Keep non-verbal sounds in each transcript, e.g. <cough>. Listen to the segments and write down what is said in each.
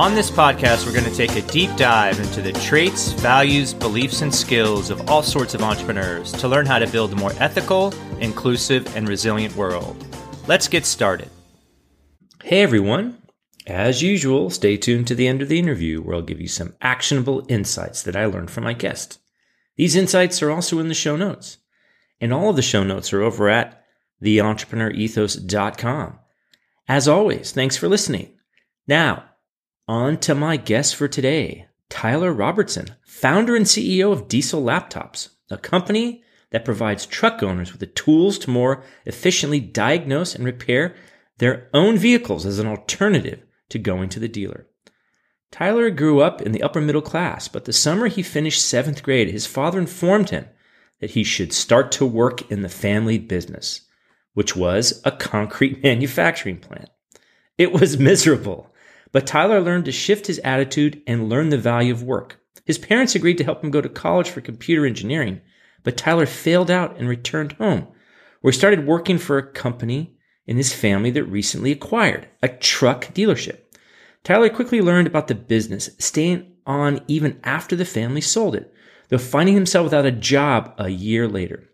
On this podcast, we're going to take a deep dive into the traits, values, beliefs, and skills of all sorts of entrepreneurs to learn how to build a more ethical, inclusive, and resilient world. Let's get started. Hey everyone. As usual, stay tuned to the end of the interview where I'll give you some actionable insights that I learned from my guest. These insights are also in the show notes. And all of the show notes are over at theentrepreneuroethos.com. As always, thanks for listening. Now, on to my guest for today, Tyler Robertson, founder and CEO of Diesel Laptops, a company that provides truck owners with the tools to more efficiently diagnose and repair their own vehicles as an alternative to going to the dealer. Tyler grew up in the upper middle class, but the summer he finished seventh grade, his father informed him that he should start to work in the family business, which was a concrete <laughs> manufacturing plant. It was miserable but Tyler learned to shift his attitude and learn the value of work. His parents agreed to help him go to college for computer engineering, but Tyler failed out and returned home, where he started working for a company in his family that recently acquired a truck dealership. Tyler quickly learned about the business, staying on even after the family sold it, though finding himself without a job a year later.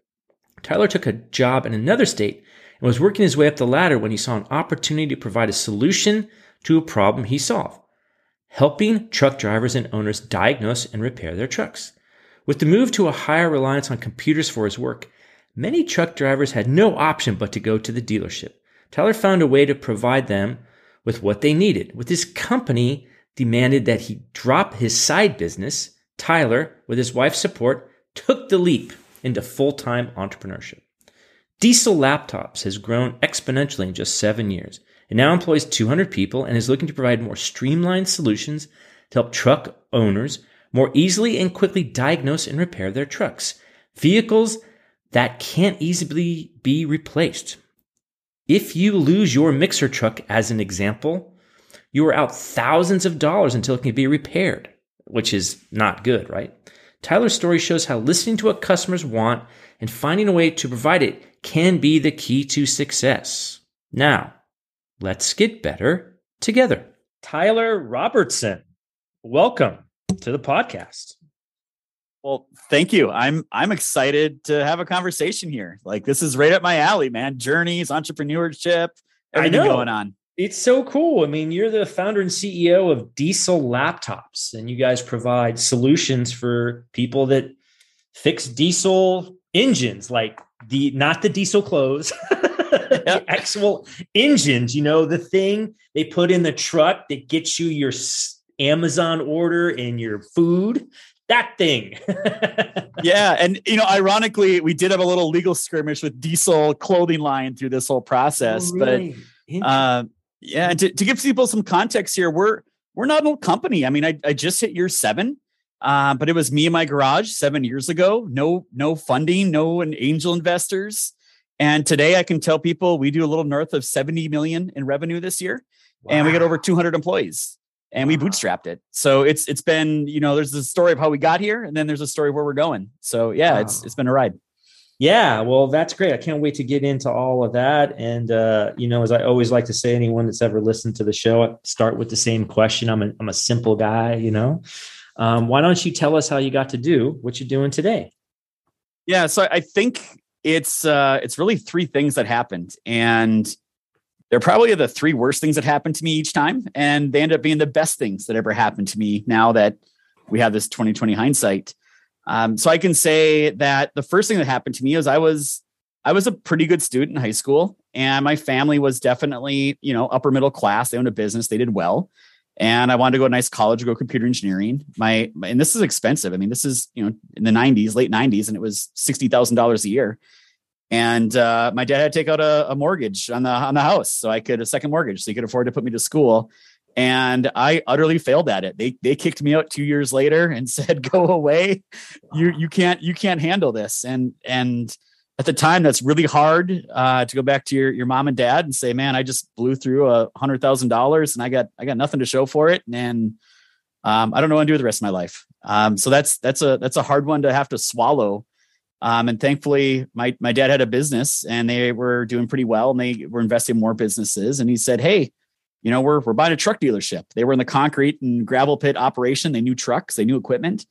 Tyler took a job in another state and was working his way up the ladder when he saw an opportunity to provide a solution to a problem he solved, helping truck drivers and owners diagnose and repair their trucks. With the move to a higher reliance on computers for his work, many truck drivers had no option but to go to the dealership. Tyler found a way to provide them with what they needed. With his company demanded that he drop his side business, Tyler, with his wife's support, took the leap into full-time entrepreneurship. Diesel Laptops has grown exponentially in just seven years. It now employs 200 people and is looking to provide more streamlined solutions to help truck owners more easily and quickly diagnose and repair their trucks. Vehicles that can't easily be replaced. If you lose your mixer truck, as an example, you are out thousands of dollars until it can be repaired, which is not good, right? Tyler's story shows how listening to what customers want and finding a way to provide it can be the key to success. Now, Let's get better together. Tyler Robertson, welcome to the podcast. Well, thank you. I'm I'm excited to have a conversation here. Like this is right up my alley, man. Journeys, entrepreneurship, everything going on. It's so cool. I mean, you're the founder and CEO of Diesel Laptops, and you guys provide solutions for people that fix diesel engines, like the not the diesel clothes, <laughs> <laughs> the actual engines, you know, the thing they put in the truck that gets you your Amazon order and your food. That thing. <laughs> yeah. And, you know, ironically, we did have a little legal skirmish with Diesel clothing line through this whole process. Oh, really? But, uh, yeah. To, to give people some context here, we're, we're not an old company. I mean, I, I just hit year seven. Uh, but it was me in my garage seven years ago. No, no funding, no angel investors. And today I can tell people we do a little north of 70 million in revenue this year wow. and we got over 200 employees. and we bootstrapped it. So it's it's been you know there's the story of how we got here, and then there's a story of where we're going. So yeah, wow. it's it's been a ride. Yeah, well, that's great. I can't wait to get into all of that. And uh, you know, as I always like to say, anyone that's ever listened to the show, I start with the same question. I'm a I'm a simple guy, you know. Um, why don't you tell us how you got to do what you're doing today? Yeah, so I think it's uh, it's really three things that happened, and they're probably the three worst things that happened to me each time, and they end up being the best things that ever happened to me. Now that we have this 2020 hindsight. Um, so I can say that the first thing that happened to me is I was I was a pretty good student in high school, and my family was definitely you know upper middle class. They owned a business, they did well, and I wanted to go to a nice college, go computer engineering. My and this is expensive. I mean, this is you know in the '90s, late '90s, and it was sixty thousand dollars a year. And uh, my dad had to take out a, a mortgage on the on the house, so I could a second mortgage, so he could afford to put me to school and I utterly failed at it. They they kicked me out two years later and <laughs> said, "Go away, you you can't you can't handle this." And and at the time, that's really hard uh, to go back to your your mom and dad and say, "Man, I just blew through a hundred thousand dollars and I got I got nothing to show for it." And um, I don't know what to do with the rest of my life. Um, so that's that's a that's a hard one to have to swallow. Um, and thankfully, my my dad had a business and they were doing pretty well and they were investing more businesses. And he said, "Hey." you know, we're, we're buying a truck dealership. They were in the concrete and gravel pit operation. They knew trucks, they knew equipment.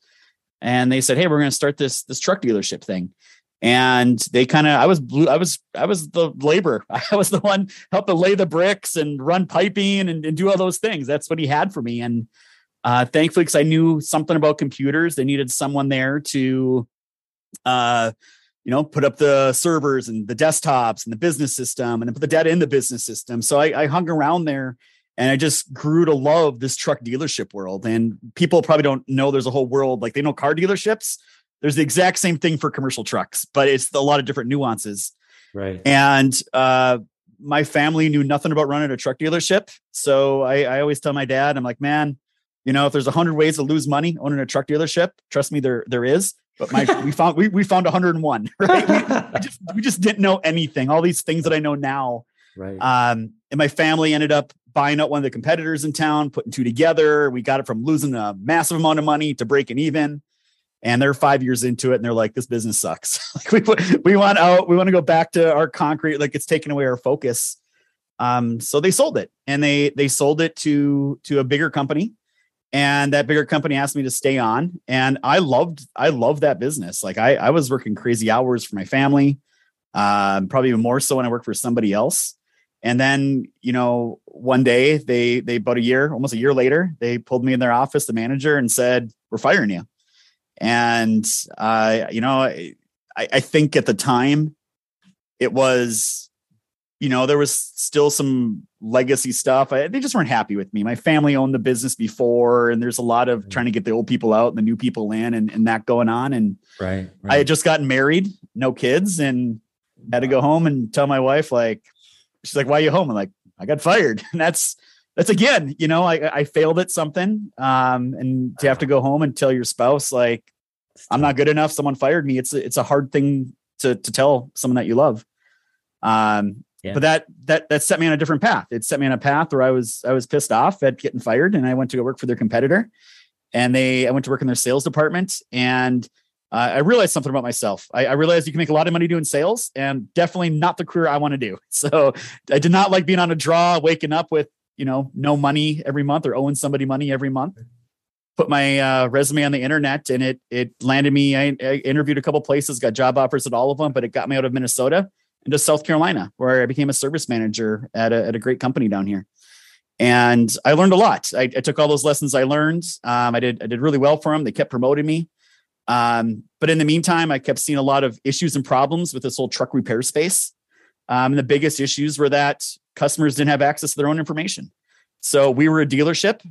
And they said, Hey, we're going to start this, this truck dealership thing. And they kind of, I was blue. I was, I was the labor. <laughs> I was the one helping lay the bricks and run piping and, and do all those things. That's what he had for me. And uh, thankfully, because I knew something about computers, they needed someone there to, uh, you know, put up the servers and the desktops and the business system and put the data in the business system. So I, I hung around there and I just grew to love this truck dealership world. And people probably don't know there's a whole world like they know car dealerships. There's the exact same thing for commercial trucks, but it's a lot of different nuances. Right. And uh, my family knew nothing about running a truck dealership. So I, I always tell my dad, I'm like, man, you know, if there's a hundred ways to lose money owning a truck dealership, trust me, there there is but my we found we, we found 101 <laughs> right we, we, just we just didn't know anything all these things that i know now right um and my family ended up buying out one of the competitors in town putting two together we got it from losing a massive amount of money to breaking even and they're five years into it and they're like this business sucks. <laughs> Like we we want out we want to go back to our concrete like it's taken away our focus. Um so they sold it and they they sold it to to a bigger company and that bigger company asked me to stay on and i loved i loved that business. Like i, I was working crazy hours for my family um, probably more so when i worked for somebody else. And then you know one day they they about a year almost a year later they pulled me in their office the manager and said we're firing you and uh, you know I, I think at the time it was you know, there was still some legacy stuff. I, they just weren't happy with me. My family owned the business before, and there's a lot of trying to get the old people out and the new people in, and, and that going on. And right, right. I had just gotten married, no kids, and had to go home and tell my wife, like, she's like, "Why are you home?" I'm like, "I got fired." <laughs> And that's that's again, you know, I I failed at something, um, and to have to go home and tell your spouse, like, I'm not good enough. Someone fired me. It's a, it's a hard thing to to tell someone that you love. Um, yeah. But that that that set me on a different path. It set me on a path where I was I was pissed off at getting fired, and I went to go work for their competitor. And they I went to work in their sales department, and uh, I realized something about myself. I, I, realized you can make a lot of money doing sales, and definitely not the career I want to do. <laughs> So I did not like being on a draw, waking up with you know no money every month or owing somebody money every month. Put my uh, resume on the internet, and it it landed me. I, I interviewed a couple places, got job offers at all of them, but it got me out of Minnesota into South Carolina, where I became a service manager at a, at a great company down here. And I learned a lot. I, I took all those lessons I learned. Um, I did I did really well for them. They kept promoting me. Um, but in the meantime, I kept seeing a lot of issues and problems with this whole truck repair space. Um, and the biggest issues were that customers didn't have access to their own information. So we were a dealership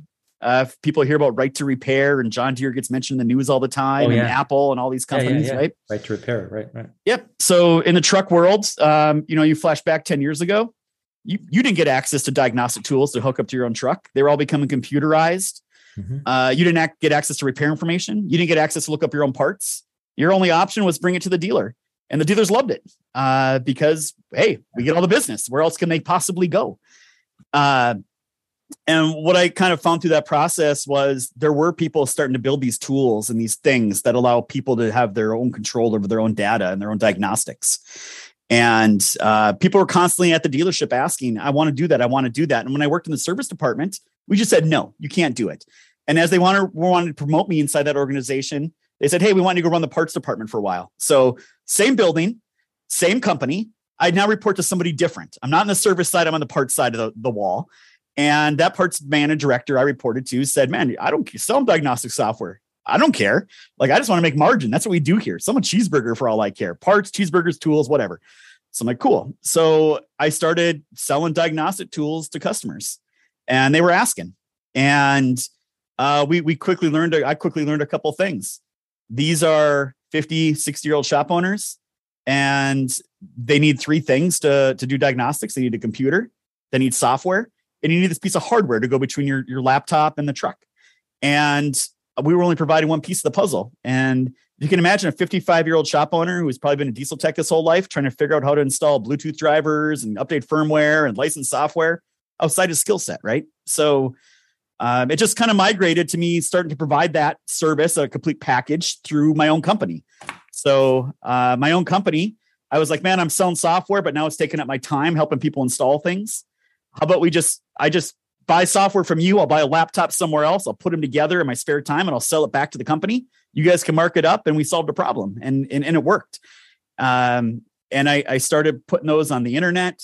uh, people hear about right to repair and John Deere gets mentioned in the news all the time, oh, yeah. and Apple and all these companies, yeah, yeah, right? Right to repair, right, right. Yep. So in the truck world, um, you know, you flash back 10 years ago, you, you didn't get access to diagnostic tools to hook up to your own truck. They were all becoming computerized. Mm-hmm. Uh, you didn't get access to repair information. You didn't get access to look up your own parts. Your only option was bring it to the dealer. And the dealers loved it uh, because, hey, we get all the business. Where else can they possibly go? Uh, and what I kind of found through that process was there were people starting to build these tools and these things that allow people to have their own control over their own data and their own diagnostics. And uh, people were constantly at the dealership asking, I want to do that. I want to do that. And when I worked in the service department, we just said, no, you can't do it. And as they wanted, wanted to promote me inside that organization, they said, hey, we want you to go run the parts department for a while. So, same building, same company. I now report to somebody different. I'm not on the service side, I'm on the parts side of the, the wall. And that parts manager director I reported to said, man, I don't sell diagnostic software. I don't care. Like, I just want to make margin. That's what we do here. Someone cheeseburger for all I care. Parts, cheeseburgers, tools, whatever. So I'm like, cool. So I started selling diagnostic tools to customers and they were asking. And uh, we, we quickly learned, I quickly learned a couple things. These are 50, 60 year old shop owners and they need three things to, to do diagnostics. They need a computer, they need software, and you need this piece of hardware to go between your, your laptop and the truck. And we were only providing one piece of the puzzle. And you can imagine a 55 year old shop owner who's probably been a diesel tech his whole life trying to figure out how to install Bluetooth drivers and update firmware and license software outside his skill set, right? So um, it just kind of migrated to me starting to provide that service, a complete package through my own company. So uh, my own company, I was like, man, I'm selling software, but now it's taking up my time helping people install things. How about we just, I just buy software from you. I'll buy a laptop somewhere else. I'll put them together in my spare time and I'll sell it back to the company. You guys can mark it up and we solved a problem and, and, and it worked. Um, and I, I started putting those on the internet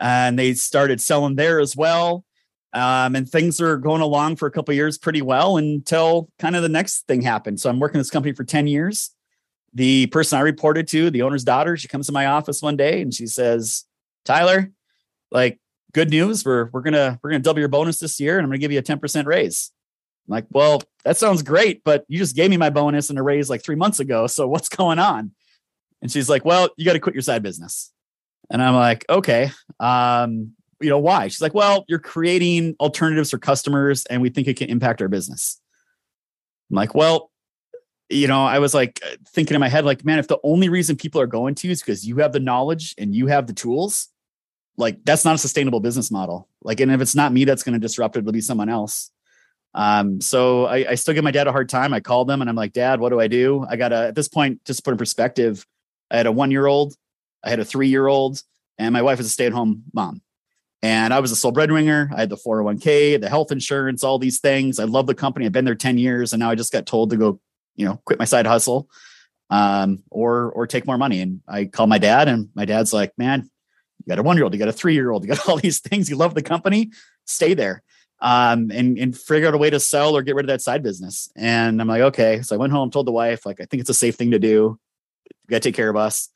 and they started selling there as well. Um, and things are going along for a couple years pretty well until kind of the next thing happened. So I'm working this company for 10 years. The person I reported to, the owner's daughter, she comes to my office one day and she says, Tyler, like good news. We're we're gonna we're gonna double your bonus this year, and I'm gonna give you a 10% raise. I'm like, well, that sounds great, but you just gave me my bonus and a raise like three months ago. So what's going on? And she's like, well, you got to quit your side business. And I'm like, okay, um, you know why? She's like, well, you're creating alternatives for customers, and we think it can impact our business. I'm like, well, you know, I was like thinking in my head, like, man, if the only reason people are going to is because you have the knowledge and you have the tools, like that's not a sustainable business model. Like, and if it's not me that's going to disrupt it, it'll be someone else. Um, so I, I, still give my dad a hard time. I called them and I'm like, Dad, what do I do? I got a at this point, just put in perspective, I had a one year old, I had a three year old, and my wife was a stay at home mom. And I was a sole breadwinner. I had the 401k, the health insurance, all these things. I love the company. I've been there 10 years and now I just got told to go, you know, quit my side hustle um, or or take more money. And I called my dad and my dad's like, man, you got a one year old, you got a three year old, you got <laughs> all these things. You love the company, stay there. Um, and and figure out a way to sell or get rid of that side business. And I'm like, okay. So I went home, told the wife, like, I think it's a safe thing to do. You got to take care of us.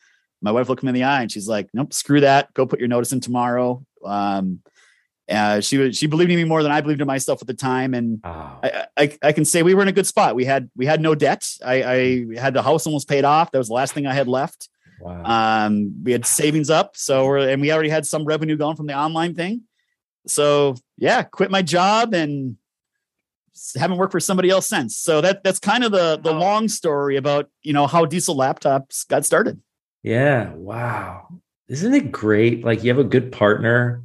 My wife looked me in the eye and she's like, nope, screw that. Go put your notice in tomorrow. Um, uh, she was she believed in me more than I believed in myself at the time, and oh. I, I, I can say we were in a good spot. We had we had no debt. I, I had the house almost paid off. That was the last thing I had left. Wow. Um, we had savings up, so and we already had some revenue going from the online thing. So yeah, quit my job and haven't worked for somebody else since. So that that's kind of the the long story about you know how Diesel Laptops got started. Yeah, wow, isn't it great? Like you have a good partner,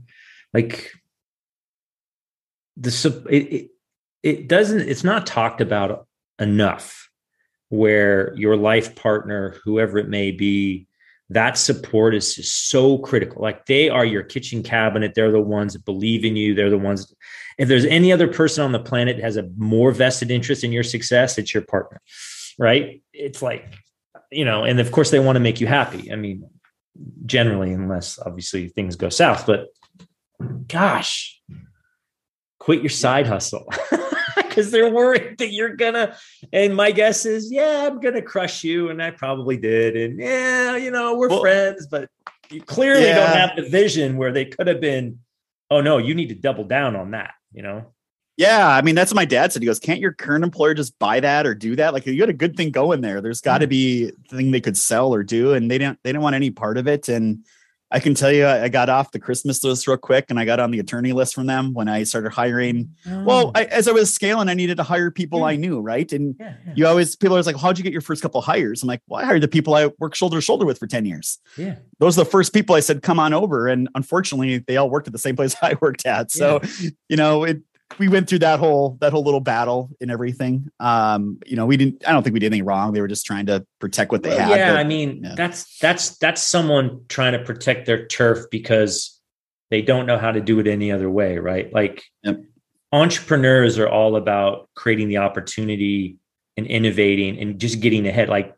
like the it, it it doesn't it's not talked about enough where your life partner, whoever it may be, that support is just so critical. Like they are your kitchen cabinet. They're the ones that believe in you. They're the ones. If there's any other person on the planet has a more vested interest in your success, it's your partner, right? It's like, you know, and of course they want to make you happy. I mean, generally, unless obviously things go south, but gosh, quit your side hustle. <laughs> because they're worried that you're gonna. And my guess is, yeah, I'm gonna crush you, and I probably did. And yeah, you know, we're well, friends, but you clearly yeah. don't have the vision where they could have been. Oh no, you need to double down on that. You know. Yeah, I mean that's what my dad said. He goes, "Can't your current employer just buy that or do that? Like you got a good thing going there. There's got to mm. be a thing they could sell or do." And they didn't. They didn't want any part of it. And I can tell you, I got off the Christmas list real quick, and I got on the attorney list from them when I started hiring. Oh. Well, I, as I was scaling, I needed to hire people yeah. I knew, right? And yeah, yeah. you always people are like, "How'd you get your first couple hires?" I'm like, "Well, I hired the people I worked shoulder to shoulder with for ten years." Yeah, those are the first people I said, "Come on over," and unfortunately, they all worked at the same place <laughs> I worked at. So, you know, it we went through that whole that whole little battle and everything. Um, you know, we didn't. I don't think we did anything wrong. They were just trying to protect what they well, had. Yeah, but, I mean, yeah. that's that's that's someone trying to protect their turf because they don't know how to do it any other way, right? Like yep. entrepreneurs are all about creating the opportunity and innovating and just getting ahead. Like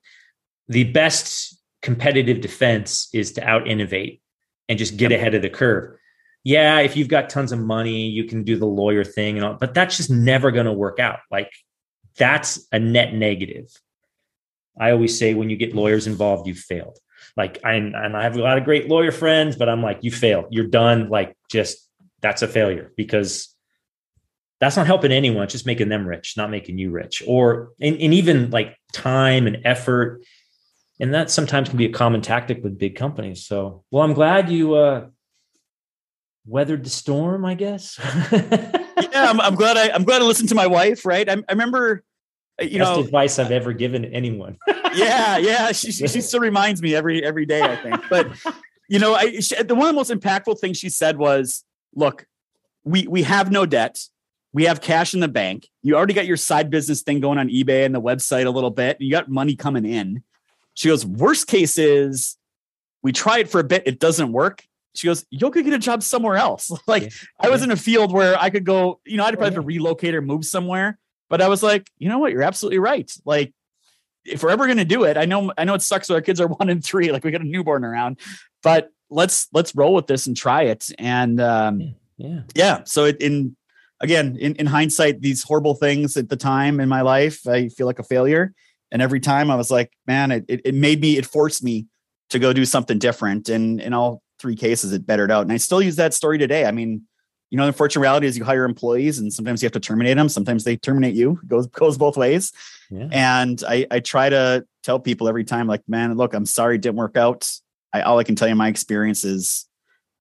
the best competitive defense is to out innovate and just get yep. ahead of the curve yeah, if you've got tons of money, you can do the lawyer thing and all, but that's just never going to work out. Like that's a net negative. I always say when you get lawyers involved, you've failed. Like I and I have a lot of great lawyer friends, but I'm like, you failed. You're done. Like just that's a failure because that's not helping anyone. It's just making them rich, not making you rich. Or and, and even like time and effort. And that sometimes can be a common tactic with big companies. So well, I'm glad you uh weathered the storm, I guess. yeah, <laughs> I'm, I'm, glad I I'm glad I listened to my wife. Right, I, I remember, uh, you Best know, advice I've ever given anyone. yeah, <laughs> yeah, she, she, she still reminds me every every day. I think, but you know, I she, the one of the most impactful things she said was, "Look, we we have no debt." We have cash in the bank. You already got your side business thing going on eBay and the website a little bit. You got money coming in. She goes, worst case is we try it for a bit, it doesn't work she goes, you'll go get a job somewhere else. <laughs> like yeah. I was in a field where I could go, you know, I'd probably have to relocate or move somewhere. But I was like, you know what? You're absolutely right. Like if we're ever going to do it, I know, I know it sucks that our kids are <laughs> one and three, like we got a newborn around, but let's, let's roll with this and try it. And, um, yeah, yeah. So it, in, again, in, in hindsight, these horrible things at the time in my life, I feel like a failure. And every time I was like, man, it, it, it made me, it forced me to go do something different. And, and I'll, three cases, it bettered out. And I still use that story today. I mean, you know, the unfortunate reality is you hire employees and sometimes you have to terminate them. Sometimes they terminate you. It goes <laughs> goes both ways. Yeah. And I, I try to tell people every time, like, man, look, I'm sorry it didn't work out. I all I can tell you my experience is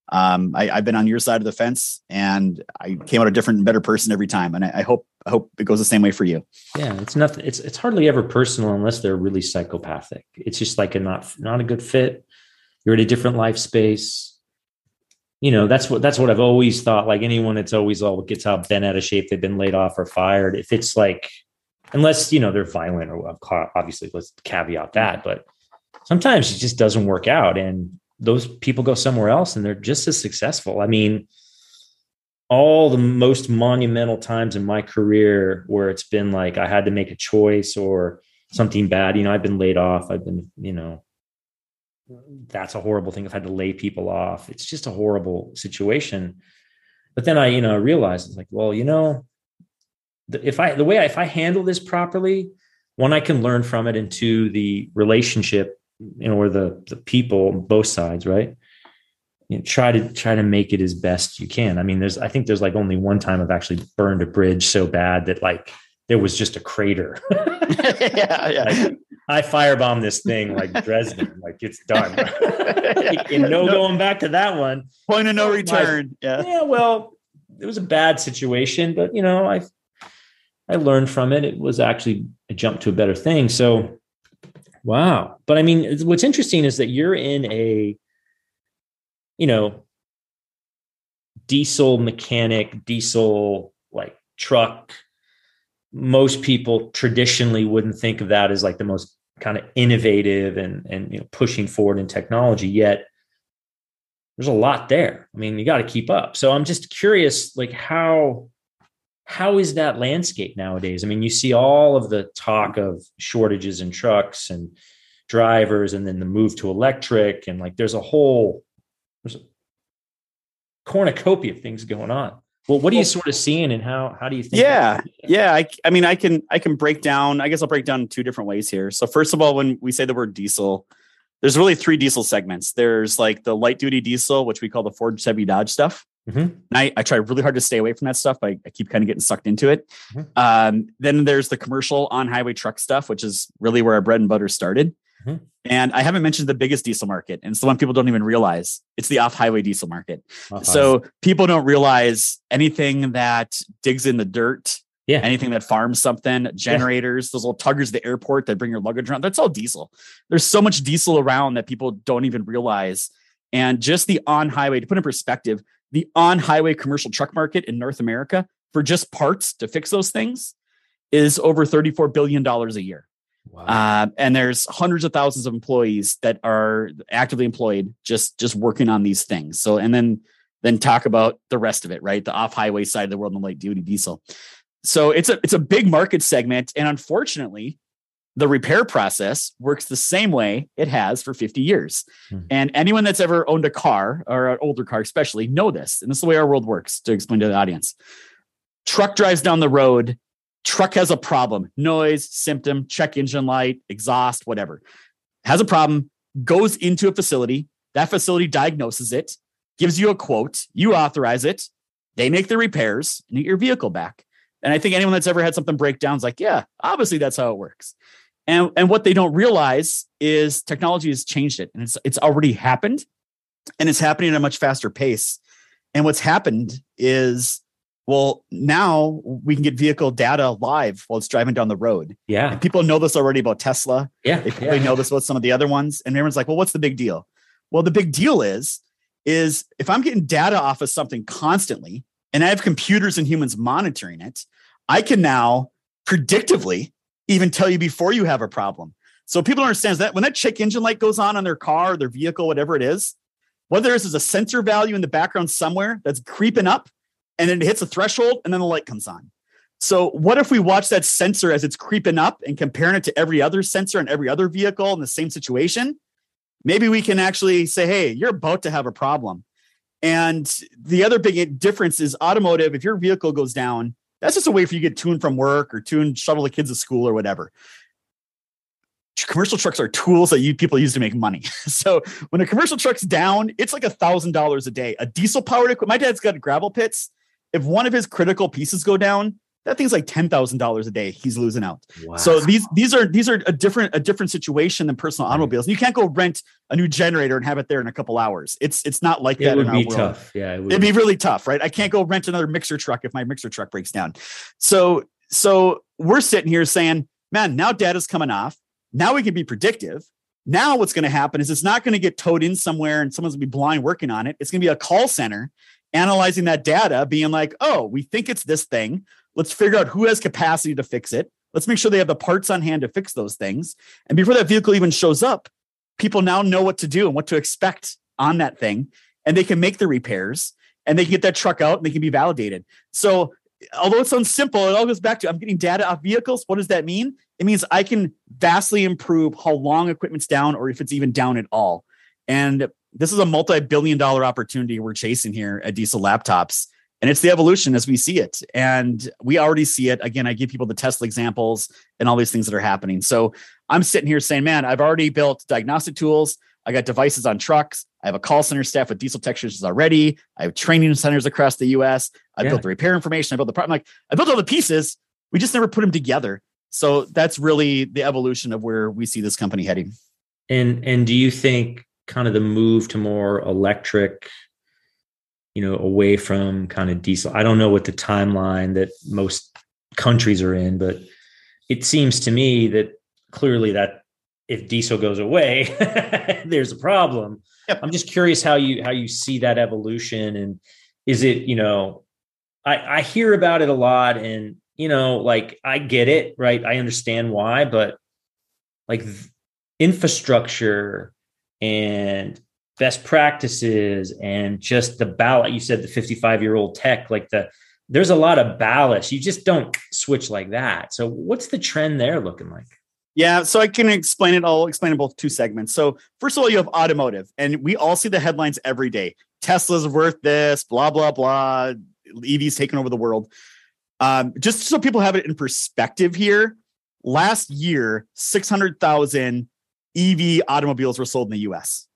um, I, have been on your side of the fence and I came out a different and better person every time. And I, I, hope I hope it goes the same way for you. Yeah, it's nothing. It's it's hardly ever personal unless they're really psychopathic. It's just like a not not a good fit you're in a different life space. You know that's what that's what i've always thought like anyone that's always all gets out bent out of shape they've been laid off or fired. If it's like unless you know they're violent or obviously let's caveat that but sometimes it just doesn't work out and those people go somewhere else and they're just as successful. I mean all the most monumental times in my career where it's been like i had to make a choice or something bad you know i've been laid off i've been you know that's a horrible thing. I've had to lay people off. It's just a horrible situation. But then I, you know, realized it's like, well, you know, if I the way I, if I handle this properly, one, I can learn from it, and two, the relationship, you know, or the the people, both sides, right? You know, try to try to make it as best you can. I mean, there's I think there's like only one time I've actually burned a bridge so bad that like there was just a crater. <laughs> <laughs> yeah, yeah. Like, I firebomb this thing like <laughs> Dresden, like it's done. <laughs> and no, no, going back to that one. Point of no return. My, yeah. Yeah. Well, it was a bad situation, but you know, I I learned from it. It was actually a jump to a better thing. So wow. But I mean, what's interesting is that you're in a, you know, diesel mechanic, diesel like truck most people traditionally wouldn't think of that as like the most kind of innovative and and you know pushing forward in technology yet there's a lot there. I mean you got to keep up. So i'm just curious like how how is that landscape nowadays? I mean you see all of the talk of shortages in trucks and drivers and then the move to electric and like there's a whole there's a cornucopia of things going on well, what are you sort of seeing, and how how do you think? Yeah, yeah. I, I mean, I can I can break down. I guess I'll break down two different ways here. So first of all, when we say the word diesel, there's really three diesel segments. There's like the light duty diesel, which we call the Ford, Chevy, Dodge stuff. Mm-hmm. I, I try really hard to stay away from that stuff. I, I keep kind of getting sucked into it. Mm-hmm. Um, then there's the commercial on highway truck stuff, which is really where our bread and butter started. Mm-hmm. And I haven't mentioned the biggest diesel market, and it's the one people don't even realize. It's the off-highway diesel market. Uh-huh. So people don't realize anything that digs in the dirt, yeah, anything that farms something, generators, yeah. those little tuggers at the airport that bring your luggage around. That's all diesel. There's so much diesel around that people don't even realize. And just the on-highway, to put in perspective, the on-highway commercial truck market in North America for just parts to fix those things is over $34 billion a year. Wow. Uh, and there's hundreds of thousands of employees that are actively employed just just working on these things. So and then then talk about the rest of it, right? The off highway side of the world and light duty diesel. So it's a it's a big market segment, and unfortunately, the repair process works the same way it has for 50 years. Hmm. And anyone that's ever owned a car or an older car, especially, know this. And this is the way our world works to explain to the audience. Truck drives down the road truck has a problem noise symptom check engine light exhaust whatever. Has a problem goes into a facility. That facility diagnoses it gives you a quote you authorize it they make the repairs and get your vehicle back. And i think anyone that's ever had something break down is like yeah obviously that's how it works. And and what they don't realize is technology has changed it and it's it's already happened and it's happening at a much faster pace. And what's happened is well, now we can get vehicle data live while it's driving down the road. Yeah. And people know this already about Tesla. Yeah. They probably yeah. know this about some of the other ones. And everyone's like, well, what's the big deal? Well, the big deal is, is if I'm getting data off of something constantly and I have computers and humans monitoring it, I can now predictively even tell you before you have a problem. So people understand that when that check engine light goes on on their car, their vehicle, whatever it is, whether this is a sensor value in the background somewhere that's creeping up and then it hits a threshold and then the light comes on. So what if we watch that sensor as it's creeping up and comparing it to every other sensor and every other vehicle in the same situation? Maybe we can actually say, hey, you're about to have a problem. And the other big difference is automotive, if your vehicle goes down, that's just a way for you to get tuned from work or tune shuttle the kids to school or whatever commercial trucks are tools that you people use to make money. <laughs> So when a commercial truck's down, it's like a thousand dollars a day. A diesel powered equipment. My dad's got gravel pits if one of his critical pieces go down, that thing's like ten thousand dollars a day. He's losing out. Wow. So these these are these are a different a different situation than personal automobiles. You can't go rent a new generator and have it there in a couple hours. It's it's not like that. It would be tough. Yeah, it would it'd be really tough, right? I can't go rent another mixer truck if my mixer truck breaks down. So so we're sitting here saying, man, now data's coming off. Now we can be predictive. Now what's going to happen is it's not going to get towed in somewhere and someone's going to be blind working on it. It's going to be a call center analyzing that data, being like, oh, we think it's this thing. Let's figure out who has capacity to fix it. Let's make sure they have the parts on hand to fix those things. And before that vehicle even shows up, people now know what to do and what to expect on that thing. And they can make the repairs and they can get that truck out and they can be validated. So, although it sounds simple, it all goes back to I'm getting data off vehicles. What does that mean? It means I can vastly improve how long equipment's down or if it's even down at all. And this is a multi-billion dollar opportunity we're chasing here at diesel laptops and it's the evolution as we see it. And we already see it. Again i give people the tesla examples and all these things that are happening. So i'm sitting here saying man i've already built diagnostic tools. I got devices on trucks. I have a call center staff with diesel technicians already. I have training centers across the us i yeah. built the repair information. I built the problem like i built all the pieces. We just never put them together. So that's really the evolution of where we see this company heading. And and do you think kind of the move to more electric you know away from kind of diesel. I don't know what the timeline that most countries are in but it seems to me that clearly that if diesel goes away <laughs> there's a problem. Yep. i'm just curious how you how you see that evolution and is it you know i i hear about it a lot and you know like i get it right? I understand why but like infrastructure and best practices and just the ballot you said the 55 year old tech like the there's a lot of ballast you just don't switch like that so what's the trend there looking like yeah, so I can explain it. I'll explain in both two segments. So, first of all, you have automotive, and we all see the headlines every day. Tesla's worth this, blah, blah, blah. EVs taking over the world. Um, just so people have it in perspective here, last year, 600,000 EV automobiles were sold in the US.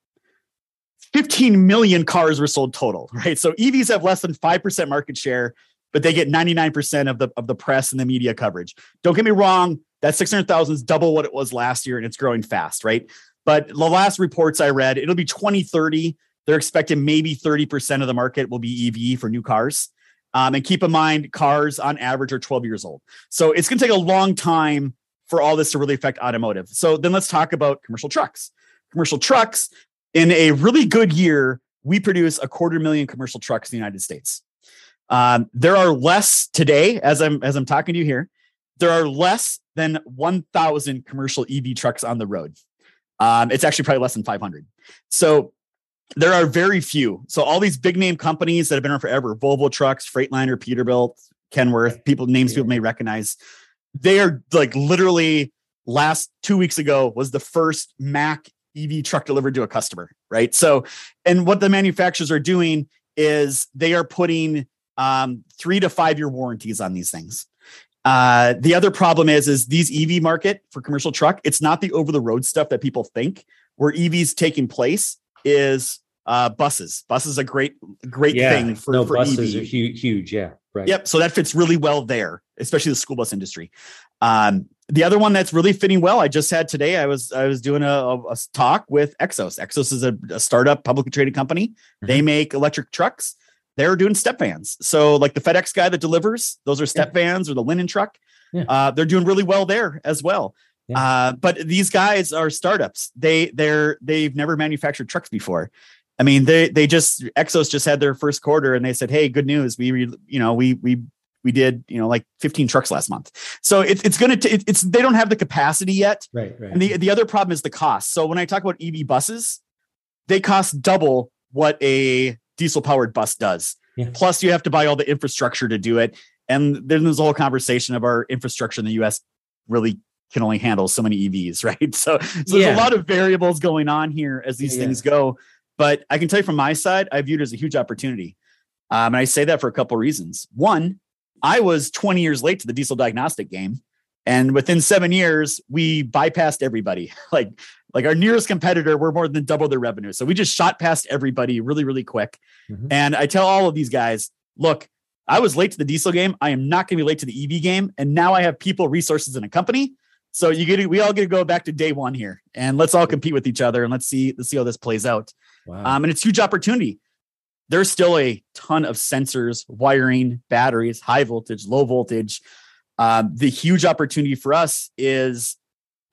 15 million cars were sold total, <laughs> right? So EVs have less than 5% market share, but they get 99% of the of the press and the media coverage. Don't get me wrong, that 600,000 is double what it was last year and it's growing fast, right? But the last reports I read, it'll be 2030. They're expecting maybe 30% of the market will be EV for new cars. Um, and keep in mind, cars on average are 12 years old. So it's going to take a long time for all this to really affect automotive. So then let's talk about commercial trucks. Commercial trucks, in a really good year, we produce a quarter million commercial trucks in the United States. Um, there are less today, as I'm as I'm talking to you here. There are less than 1,000 commercial EV trucks on the road. Um, it's actually probably less than 500. So there are very few. So all these big name companies that have been around forever, Volvo Trucks, Freightliner, Peterbilt, Kenworth, people names people may recognize, they are like literally last two weeks ago was the first Mack EV truck delivered to a customer, right? So, and what the manufacturers are doing is they are putting um, three to five year warranties on these things. Uh, the other problem is, is these EV market for commercial truck. It's not the over the road stuff that people think. Where EVs taking place is uh, buses. Buses a great, great yeah, thing for, no, for buses EV. are huge, huge. Yeah, right. Yep. So that fits really well there, especially the school bus industry. Um, the other one that's really fitting well, I just had today. I was I was doing a, a, a talk with Xos. Xos is a, a startup, publicly traded company. Mm-hmm. They make electric trucks. They're doing step vans. So like the FedEx guy that delivers, those are step yeah. vans or the linen truck. Yeah. Uh, they're doing really well there as well. Yeah. Uh, but these guys are startups. They they're they've never manufactured trucks before. I mean, they they just Xos just had their first quarter and they said, "Hey, good news. We you know we we we did you know like 15 trucks last month. So it, it's going to it's they don't have the capacity yet. Right, right. And the, the other problem is the cost. So when i talk about ev buses they cost double what a diesel powered bus does. Yeah. plus you have to buy all the infrastructure to do it. And then there's a whole conversation of our infrastructure in the us really can only handle so many evs <laughs> right? So, so there's yeah. a lot of variables going on here as these yeah, things go. But i can tell you from my side i view it as a huge opportunity. Um, and i say that for a couple of reasons. One I was 20 years late to the diesel diagnostic game. And within seven years, we bypassed everybody. <laughs> like, like our nearest competitor, we're more than double their revenue. So we just shot past everybody really, really quick. Mm-hmm. And I tell all of these guys, look, I was late to the diesel game. I am not going to be late to the EV game. And now I have people, resources, and a company. So you get we all get to go back to day one here, and let's all compete with each other, and let's see let's see how this plays out. Wow. Um, and it's huge opportunity there's still a ton of sensors, wiring, batteries, high voltage, low voltage. Um, the huge opportunity for us is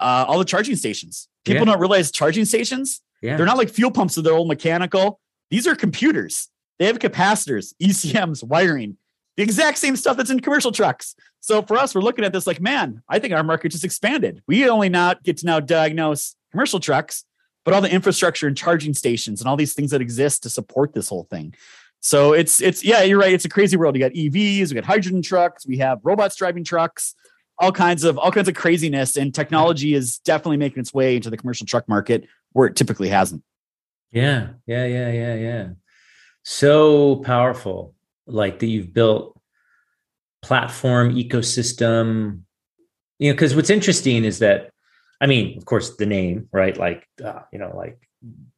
uh, all the charging stations. People yeah. don't realize charging stations, yeah. they're not like fuel pumps, they're all mechanical. These are computers. They have capacitors, <laughs> ECMs, wiring, the exact same stuff that's in commercial trucks. So for us, we're looking at this like, man, I think our market just expanded. We only not get to now diagnose commercial trucks but all the infrastructure and charging stations and all these things that exist to support this whole thing. So it's it's yeah, you're right. It's a crazy world. You got EVs, we got hydrogen trucks, we have robots driving trucks, all kinds of all kinds of craziness. And technology is definitely making its way into the commercial truck market where it typically hasn't. Yeah, yeah, yeah, yeah, yeah. So powerful, like that you've built platform ecosystem. You know, because what's interesting is that I mean, of course, the name, right? Like, uh, you know, like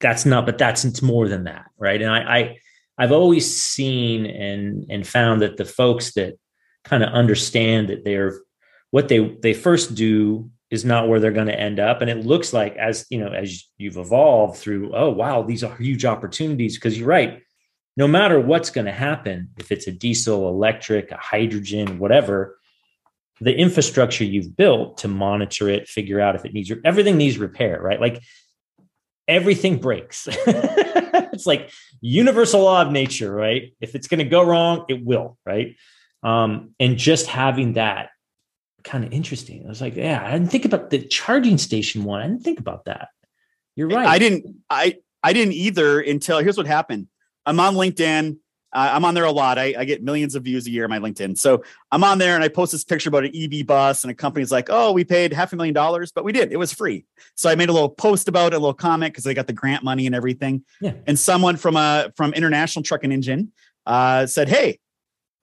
that's not, but that's it's more than that, right? And I, I I've always seen and and found that the folks that kind of understand that they're what they they first do is not where they're going to end up and it looks like as you know as you've evolved through oh wow these are huge opportunities because you're right no matter what's going to happen if it's a diesel electric a hydrogen whatever the infrastructure you've built to monitor it, figure out if it needs everything needs repair, right? Like everything breaks. <laughs> it's like universal law of nature, right? If it's going to go wrong, it will, right? Um, and just having that kind of interesting. I was like, yeah, I didn't think about the charging station one. I didn't think about that. You're right. I didn't. I I didn't either until here's what happened. I'm on LinkedIn. Uh, I'm on there a lot. I, I, get millions of views a year on my LinkedIn. So I'm on there and I post this picture about an EV bus, and a company's like, "Oh, we paid half a million dollars, but we did. It was free." So I made a little post about it, a little comment because they got the grant money and everything. Yeah. And someone from a uh, from International Truck and Engine uh, said, "Hey,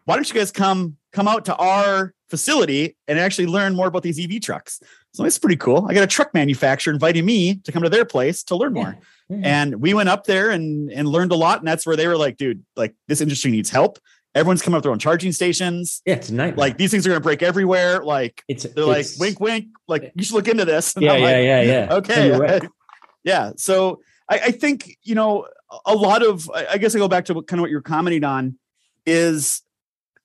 why don't you guys come come out to our facility and actually learn more about these EV trucks?" So it's pretty cool. I got a truck manufacturer inviting me to come to their place to learn more. Mm-hmm. And we went up there and and learned a lot. And that's where they were like, dude, like this industry needs help. Everyone's coming up with their own charging stations. Yeah, it's. Like these things are going to break everywhere. Like it's they're like wink, wink. Like you should look into this. <laughs> And yeah, yeah, like, yeah, yeah. <laughs> Okay. <laughs> yeah. So I, I, think you know a lot of. I guess I go back to what, kind of what you're commenting on is,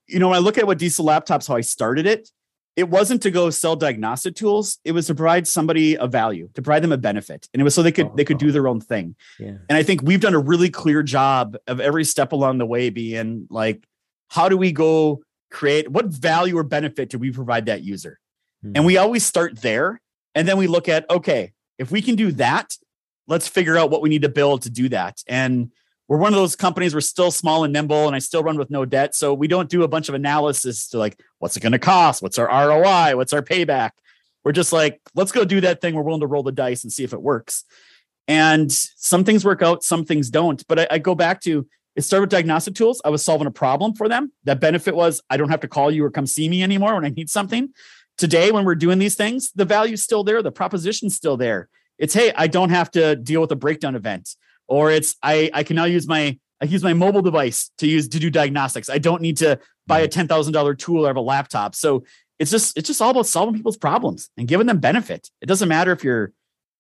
you know, when I look at what diesel laptops, how I started it, it wasn't to go sell diagnostic tools it was to provide somebody a value to provide them a benefit and it was so they could oh, they could do their own thing yeah. and i think we've done a really clear job of every step along the way being like how do we go create what value or benefit do we provide that user mm-hmm. and we always start there and then we look at okay if we can do that let's figure out what we need to build to do that and we're one of those companies we're still small and nimble and i still run with no debt. So we don't do a bunch of analysis to like what's it going to cost? What's our roi what's our payback? We're just like let's go do that thing. We're willing to roll the dice and see if it works. And some things work out some things don't. But i, I go back to it started with diagnostic tools. I was solving a problem for them. That benefit was i don't have to call you or come see me anymore when i need something. Today when we're doing these things the value's still there. The proposition's still there. It's hey i don't have to deal with a breakdown event or it's I I can now use my I use my mobile device to use to do diagnostics. I don't need to buy a mm-hmm. ten thousand dollar tool or have a laptop. So it's just it's just all about solving people's problems and giving them benefit. It doesn't matter if you're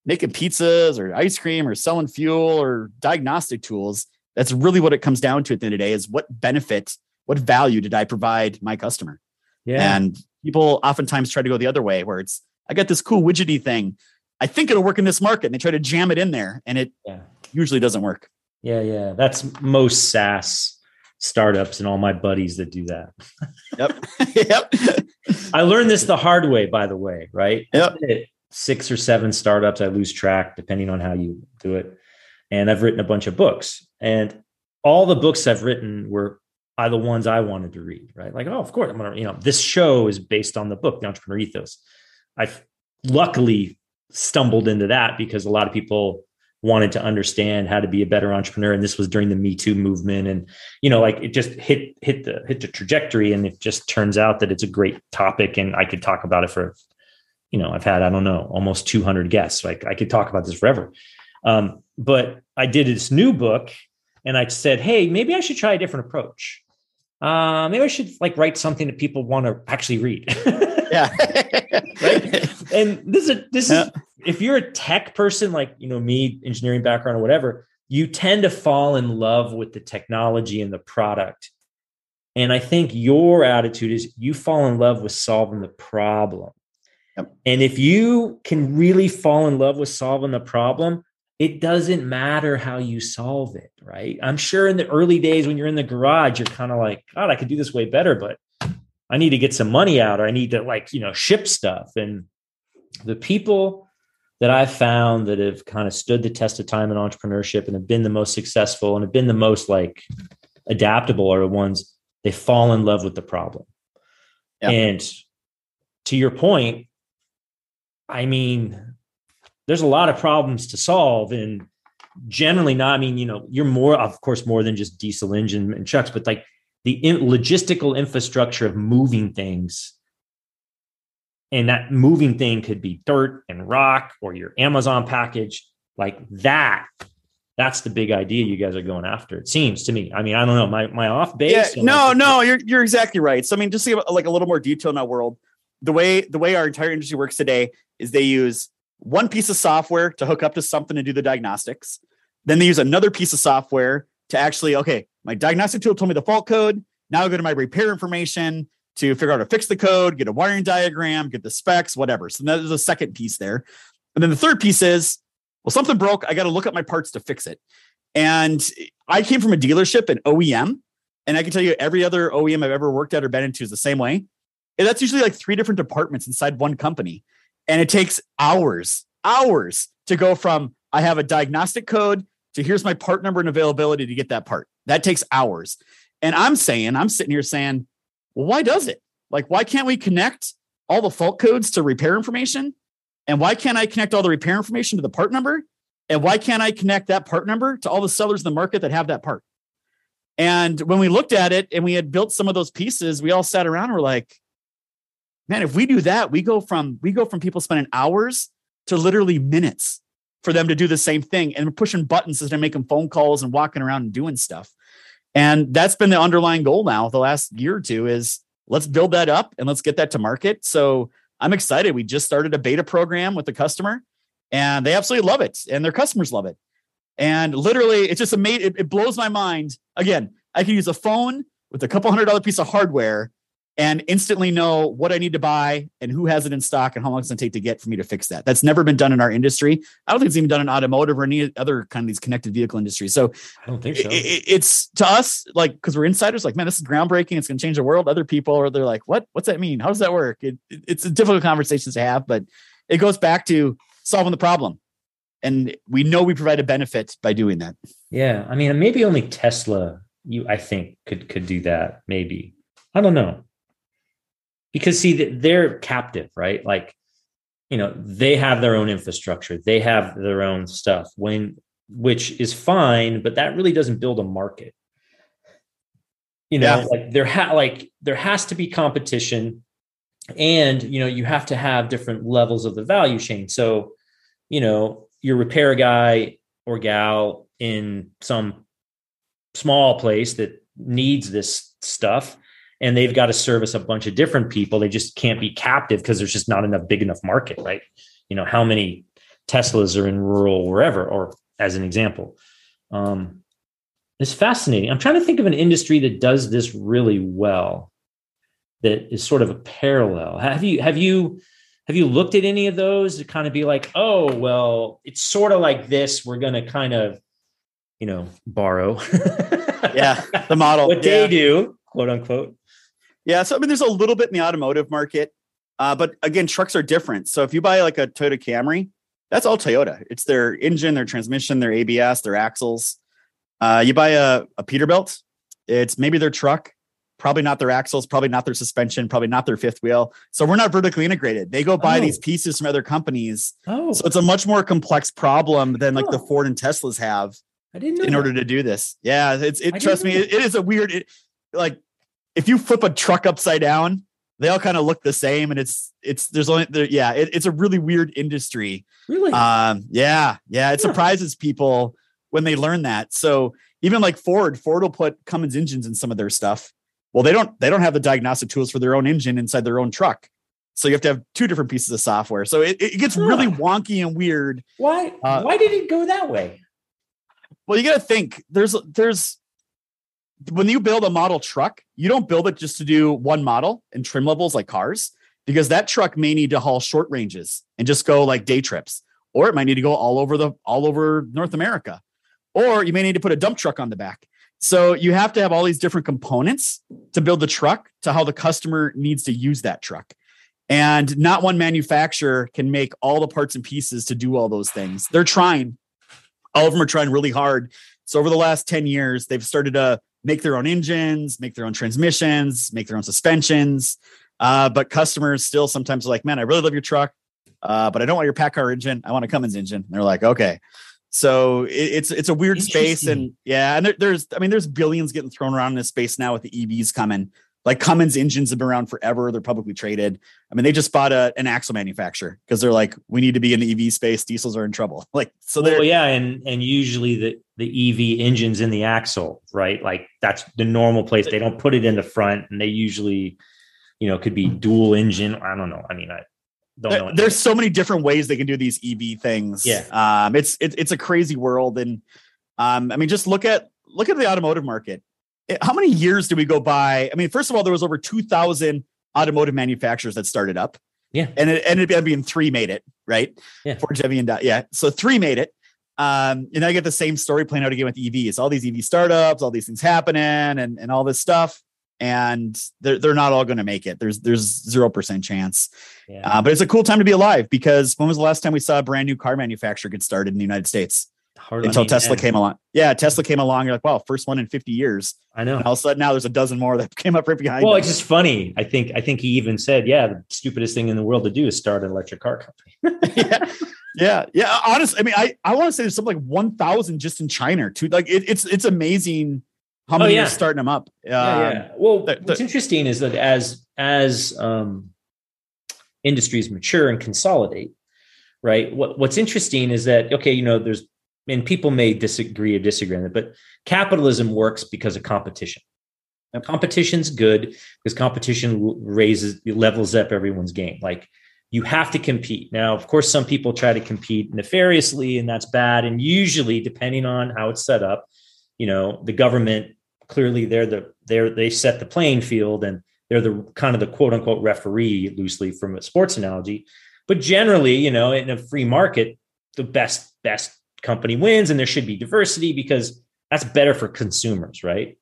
making pizzas or ice cream or selling fuel or diagnostic tools. That's really what it comes down to at the end of the day is what benefit, what value did I provide my customer? Yeah. And people oftentimes try to go the other way where it's I got this cool widgety thing. I think it'll work in this market. And they try to jam it in there and it yeah usually doesn't work. Yeah, yeah. That's most SaaS startups and all my buddies that do that. Yep. <laughs> yep. I learned this the hard way, by the way, right? Yep. Six or seven startups, I lose track depending on how you do it. And I've written a bunch of books. And all the books I've written were are the ones I wanted to read, right? Like, oh, of course, I'm gonna, you know, this show is based on the book, The Entrepreneur Ethos. I've luckily stumbled into that because a lot of people wanted to understand how to be a better entrepreneur. And this was during the me too movement. And you know like it just hit hit the hit the trajectory. And it just turns out that it's a great topic. And i could talk about it for you know i've had i don't know almost 200 guests. Like i could talk about this forever. Um, but i did this new book and i said hey maybe i should try a different approach uh, maybe i should like write something that people want to actually read. <laughs> Yeah. Right? And this is this is if you're a tech person like you know me engineering background or whatever you tend to fall in love with the technology and the product. And i think your attitude is you fall in love with solving the problem. Yep. and if you can really fall in love with solving the problem it doesn't matter how you solve it right i'm sure in the early days when you're in the garage you're kind of like god i could do this way better but i need to get some money out or i need to like you know ship stuff and the people that I've found that have kind of stood the test of time in entrepreneurship and have been the most successful and have been the most like adaptable are the ones they fall in love with the problem. Yeah. And to your point, I mean, there's a lot of problems to solve and generally not, I mean, you know, you're more, of course, more than just diesel engine and trucks, but like the in, logistical infrastructure of moving things and that moving thing could be dirt and rock or your Amazon package like that. That's the big idea you guys are going after. It seems to me. I mean, I don't know. My my off base. Yeah, no, no, you're you're exactly right. So I mean, just to give like a little more detail in that world, the way the way our entire industry works today is they use one piece of software to hook up to something to do the diagnostics. Then they use another piece of software to actually, okay, my diagnostic tool told me the fault code. Now I go to my repair information to figure out how to fix the code, get a wiring diagram, get the specs, whatever. So there's a second piece there. And then the third piece is, well, something broke. I got to look at my parts to fix it. And I came from a dealership, an OEM, and I can tell you every other OEM I've ever worked at or been into is the same way. And that's usually like three different departments inside one company. And it takes hours, hours to go from I have a diagnostic code to here's my part number and availability to get that part. That takes hours. And I'm saying, I'm sitting here saying, well, why does it? Like, why can't we connect all the fault codes to repair information? And why can't I connect all the repair information to the part number? And why can't I connect that part number to all the sellers in the market that have that part? And when we looked at it and we had built some of those pieces, we all sat around and were like, man, if we do that, we go from we go from people spending hours to literally minutes for them to do the same thing and pushing buttons as they're making phone calls and walking around and doing stuff. And that's been the underlying goal now the last year or two is let's build that up and let's get that to market. So I'm excited. We just started a beta program with the customer and they absolutely love it and their customers love it. And literally, it's just amazing. It, it blows my mind. Again, I can use a phone with a couple hundred dollar piece of hardware and instantly know what I need to buy and who has it in stock and how long it's going to take to get for me to fix that. That's never been done in our industry. I don't think it's even done in automotive or any other kind of these connected vehicle industries. So I don't think so. It, it's to us like because we're insiders, like man, this is groundbreaking. It's going to change the world. Other people are they're like, what? What's that mean? How does that work? It, it's a difficult conversations to have, but it goes back to solving the problem, and we know we provide a benefit by doing that. Yeah, I mean, maybe only Tesla. You, I think, could could do that. Maybe I don't know because see that they're captive right? Like you know they have their own infrastructure they have their own stuff when which is fine but that really doesn't build a market. You know yeah. like there ha- like there has to be competition and you know you have to have different levels of the value chain. So you know your repair guy or gal in some small place that needs this stuff and they've got to service a bunch of different people. They just can't be captive because there's just not enough big enough market, right? You know, how many Teslas are in rural wherever, or as an example. Um, it's fascinating. I'm trying to think of an industry that does this really well, that is sort of a parallel. Have you have you have you looked at any of those to kind of be like, oh, well, it's sort of like this. We're going to kind of, you know, borrow. yeah, the model. <laughs> what yeah. they do, quote unquote. Yeah, so I mean, there's a little bit in the automotive market, uh, but again, trucks are different. So if you buy like a Toyota Camry, that's all Toyota. It's their engine, their transmission, their ABS, their axles. Uh, you buy a, a Peterbilt, it's maybe their truck, probably not their axles, probably not their suspension, probably not their fifth wheel. So we're not vertically integrated. They go buy oh. these pieces from other companies. Oh. So it's a much more complex problem than like oh. the Ford and Teslas have. I didn't in that. order to do this. Yeah, it's it. trust me, it, it is a weird. It, like if you flip a truck upside down, they all kind of look the same, and it's it's there's only there, yeah, it, it's a really weird industry. Really? Um, yeah, yeah, it surprises people when they learn that. So even like Ford, Ford will put Cummins engines in some of their stuff. Well, they don't they don't have the diagnostic tools for their own engine inside their own truck. So you have to have two different pieces of software. So it, it gets really wonky and weird. Why? Uh, why did it go that way? Well, you got to think. There's there's when you build a model truck, you don't build it just to do one model and trim levels like cars, because that truck may need to haul short ranges and just go like day trips, or it might need to go all over the all over North America, or you may need to put a dump truck on the back. So you have to have all these different components to build the truck to how the customer needs to use that truck. And not one manufacturer can make all the parts and pieces to do all those things. They're trying. All of them are trying really hard. So over the last 10 years, they've started to make their own engines, make their own transmissions, make their own suspensions. Uh, but customers still sometimes are like, man, I really love your truck, uh, but I don't want your PACCAR engine. I want a Cummins engine. And they're like, okay. So it, it's it's a weird space, and yeah, and there, there's I mean, there's billions getting thrown around in this space now with the EVs coming. Like Cummins engines have been around forever. They're publicly traded. I mean, they just bought a, an axle manufacturer because they're like, we need to be in the EV space. Diesels are in trouble. <laughs> Like, so they're well, yeah, and and usually the the EV engines in the axle, right? Like that's the normal place. They don't put it in the front, and they usually, you know, could be dual engine. I don't know. I mean, I don't there, know. There's so many different ways they can do these EV things. Yeah, um, it's it's it's a crazy world, and um, I mean, just look at look at the automotive market how many years do we go by? I mean, first of all, there was over 2,000 automotive manufacturers that started up. Yeah. And it ended up being three made it, right? Yeah. Ford, Chevy, and yeah. So three made it. Um, and I get the same story playing out again with EVs. All these EV startups, all these things happening, and and all this stuff, and they're they're not all going to make it. There's there's zero percent chance. Yeah. Uh, but it's a cool time to be alive because when was the last time we saw a brand new car manufacturer get started in the United States? Hardly until Tesla end. came along. Yeah, Tesla came along. You're like, wow, first one in 50 years. I know. And all of a sudden, now there's a dozen more that <laughs> came up right behind. Well, it's just funny. I think I think he even said, yeah, the stupidest thing in the world to do is start an electric car company. <laughs> yeah. Yeah, yeah. Honestly, I mean, I, I want to say there's something like 1,000 just in China too. Like it, it's it's amazing how oh, many oh, yeah. are starting them up. Um, yeah, yeah. Well, the, the, what's interesting is that as as um, industries mature and consolidate, right? What what's interesting is that okay, you know, there's and people may disagree or disagree on it, but capitalism works because of competition. Now, competition's good because competition raises levels up everyone's game. Like you have to compete. Now, of course, some people try to compete nefariously, and that's bad. And usually, depending on how it's set up, you know, the government clearly they're the they're they set the playing field and they're the kind of the quote unquote referee loosely from a sports analogy. But generally, you know, in a free market, the best best company wins, and there should be diversity because that's better for consumers, right?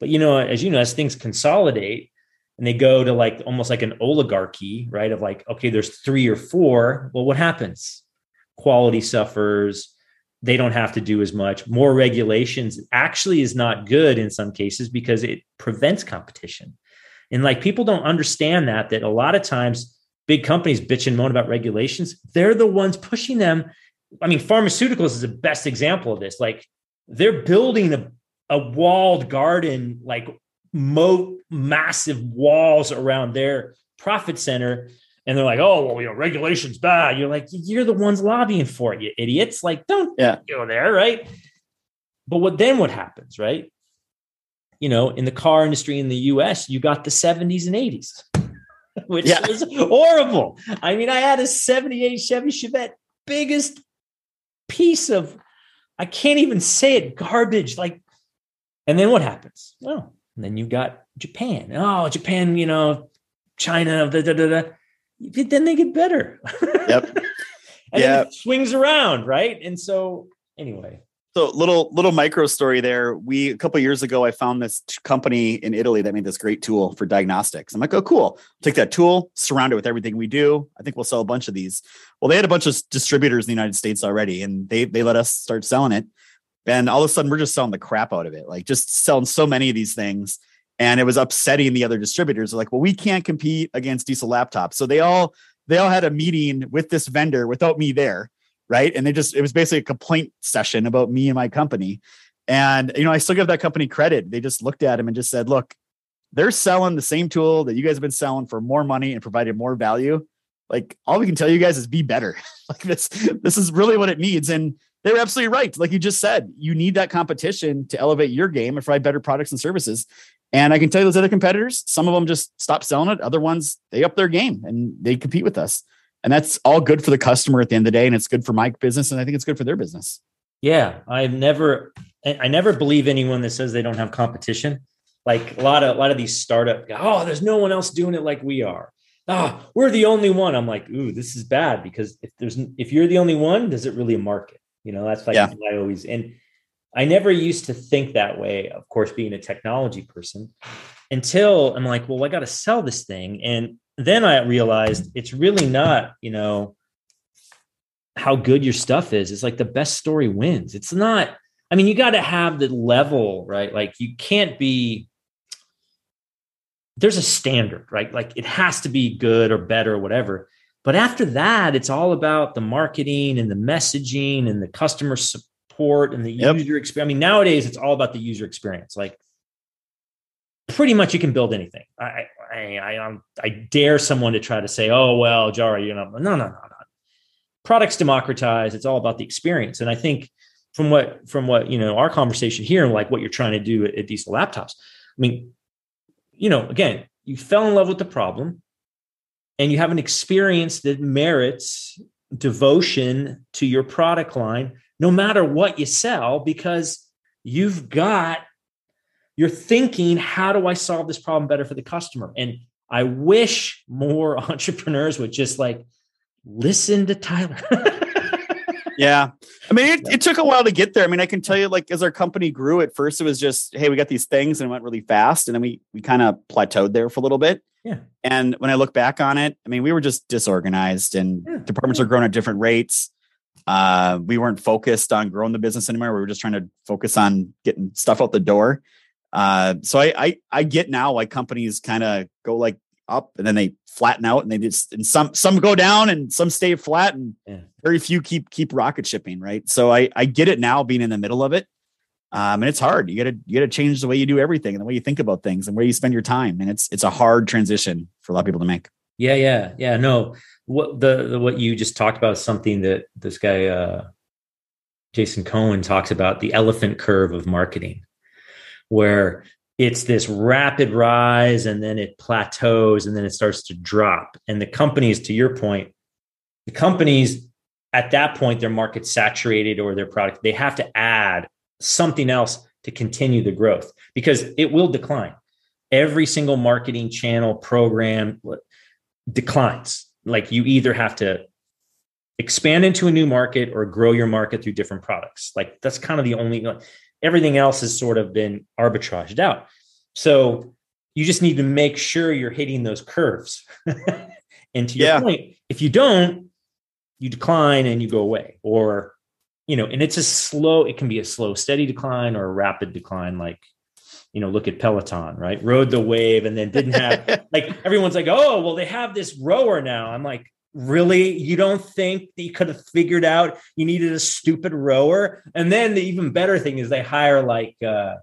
But you know, as you know, as things consolidate and they go to like almost like an oligarchy, right? Of like, okay, there's three or four. Well, what happens? Quality suffers. They don't have to do as much. More regulations actually is not good in some cases because it prevents competition. And like people don't understand that, that a lot of times big companies bitch and moan about regulations. They're the ones pushing them. I mean, pharmaceuticals is the best example of this. Like they're building a, a walled garden, like moat massive walls around their profit center. And they're like, oh, well, you know, regulation's bad. You're like, you're the ones lobbying for it, you idiots. Like, don't yeah. go there, right? But what then what happens, right? You know, in the car industry in the US, you got the 70s and 80s, <laughs> which yeah. was horrible. I mean, I had a 78 Chevy Chevette, biggest piece of, I can't even say it, garbage. Like, and then what happens? Oh, and then you got Japan. Oh, Japan, you know, China, da, da, da, da. then they get better. Yep. <laughs> and it swings around, right? And so anyway. So little little micro story there. We a couple years ago, I found this company in Italy that made this great tool for diagnostics. I'm like, oh, cool. Take that tool, surround it with everything we do. I think we'll sell a bunch of these. Well, they had a bunch of distributors in the United States already, and they they let us start selling it. And all of a sudden, we're just selling the crap out of it, like just selling so many of these things. And it was upsetting the other distributors. They're like, well, we can't compete against diesel laptops. So they all they all had a meeting with this vendor without me there, right? And they just it was basically a complaint session about me and my company. And you know, I still give that company credit. They just looked at him and just said, look, they're selling the same tool that you guys have been selling for more money and provided more value. Like all we can tell you guys is be better. <laughs> like this, this is really what it needs. And they were absolutely right. Like you just said, you need that competition to elevate your game and provide better products and services. And I can tell you those other competitors, some of them just stop selling it. Other ones, they up their game and they compete with us. And that's all good for the customer at the end of the day. And it's good for my business. And I think it's good for their business. Yeah. I've never, I never believe anyone that says they don't have competition. Like a lot of, a lot of these startup, oh, there's no one else doing it like we are. Ah, oh, we're the only one. I'm like, ooh, this is bad because if there's, if you're the only one, does it really a market? You know, that's like yeah. I always and I never used to think that way, of course, being a technology person, until I'm like, well, I got to sell this thing. And then I realized it's really not, you know, how good your stuff is. It's like the best story wins. It's not, I mean, you got to have the level, right? Like you can't be, there's a standard, right? Like it has to be good or better or whatever. But after that, it's all about the marketing and the messaging and the customer support and the yep. user experience. I mean, nowadays it's all about the user experience. Like pretty much you can build anything. I I I, um, I dare someone to try to say, oh well, Jara, you know. No, no, no, no. Products democratize. It's all about the experience. And I think from what from what you know our conversation here and like what you're trying to do at, at Diesel Laptops. I mean, you know, again, you fell in love with the problem and you have an experience that merits devotion to your product line no matter what you sell because you've got you're thinking how do i solve this problem better for the customer and i wish more <laughs> entrepreneurs would just like listen to tyler <laughs> yeah i mean it, it, took a while to get there i mean i can tell you like as our company grew at first it was just hey we got these things and it went really fast and then we we kind of plateaued there for a little bit yeah. And when I look back on it, I mean, we were just disorganized and yeah. departments are growing at different rates. Uh, we weren't focused on growing the business anymore. We were just trying to focus on getting stuff out the door. Uh, so I, I, I get now why companies kind of go like up and then they flatten out and they just and some some go down and some stay flat and yeah. very few keep keep rocket shipping right so i i get it now being in the middle of it um, and it's hard. You got to you got to change the way you do everything and the way you think about things and where you spend your time. And it's it's a hard transition for a lot of people to make. Yeah, yeah, yeah. No, what the, the what you just talked about is something that this guy uh, Jason Cohen talks about the elephant curve of marketing, where it's this rapid rise and then it plateaus and then it starts to drop. And the companies, to your point, the companies at that point, their market saturated or their product, they have to add something else to continue the growth because it will decline. Every single marketing channel program declines. Like you either have to expand into a new market or grow your market through different products. Like that's kind of the only everything else has sort of been arbitraged out. So you just need to make sure you're hitting those curves. <laughs> and to your yeah. point, if you don't, you decline and you go away. Or, you know, and it's a slow, it can be a slow, steady decline or a rapid decline, like, you know, look at Peloton, right? Rode the wave and then didn't have <laughs> like everyone's like, oh, well, they have this rower now. I'm like, really you don't think that you could have figured out you needed a stupid rower? And then the even better thing is they hire like uh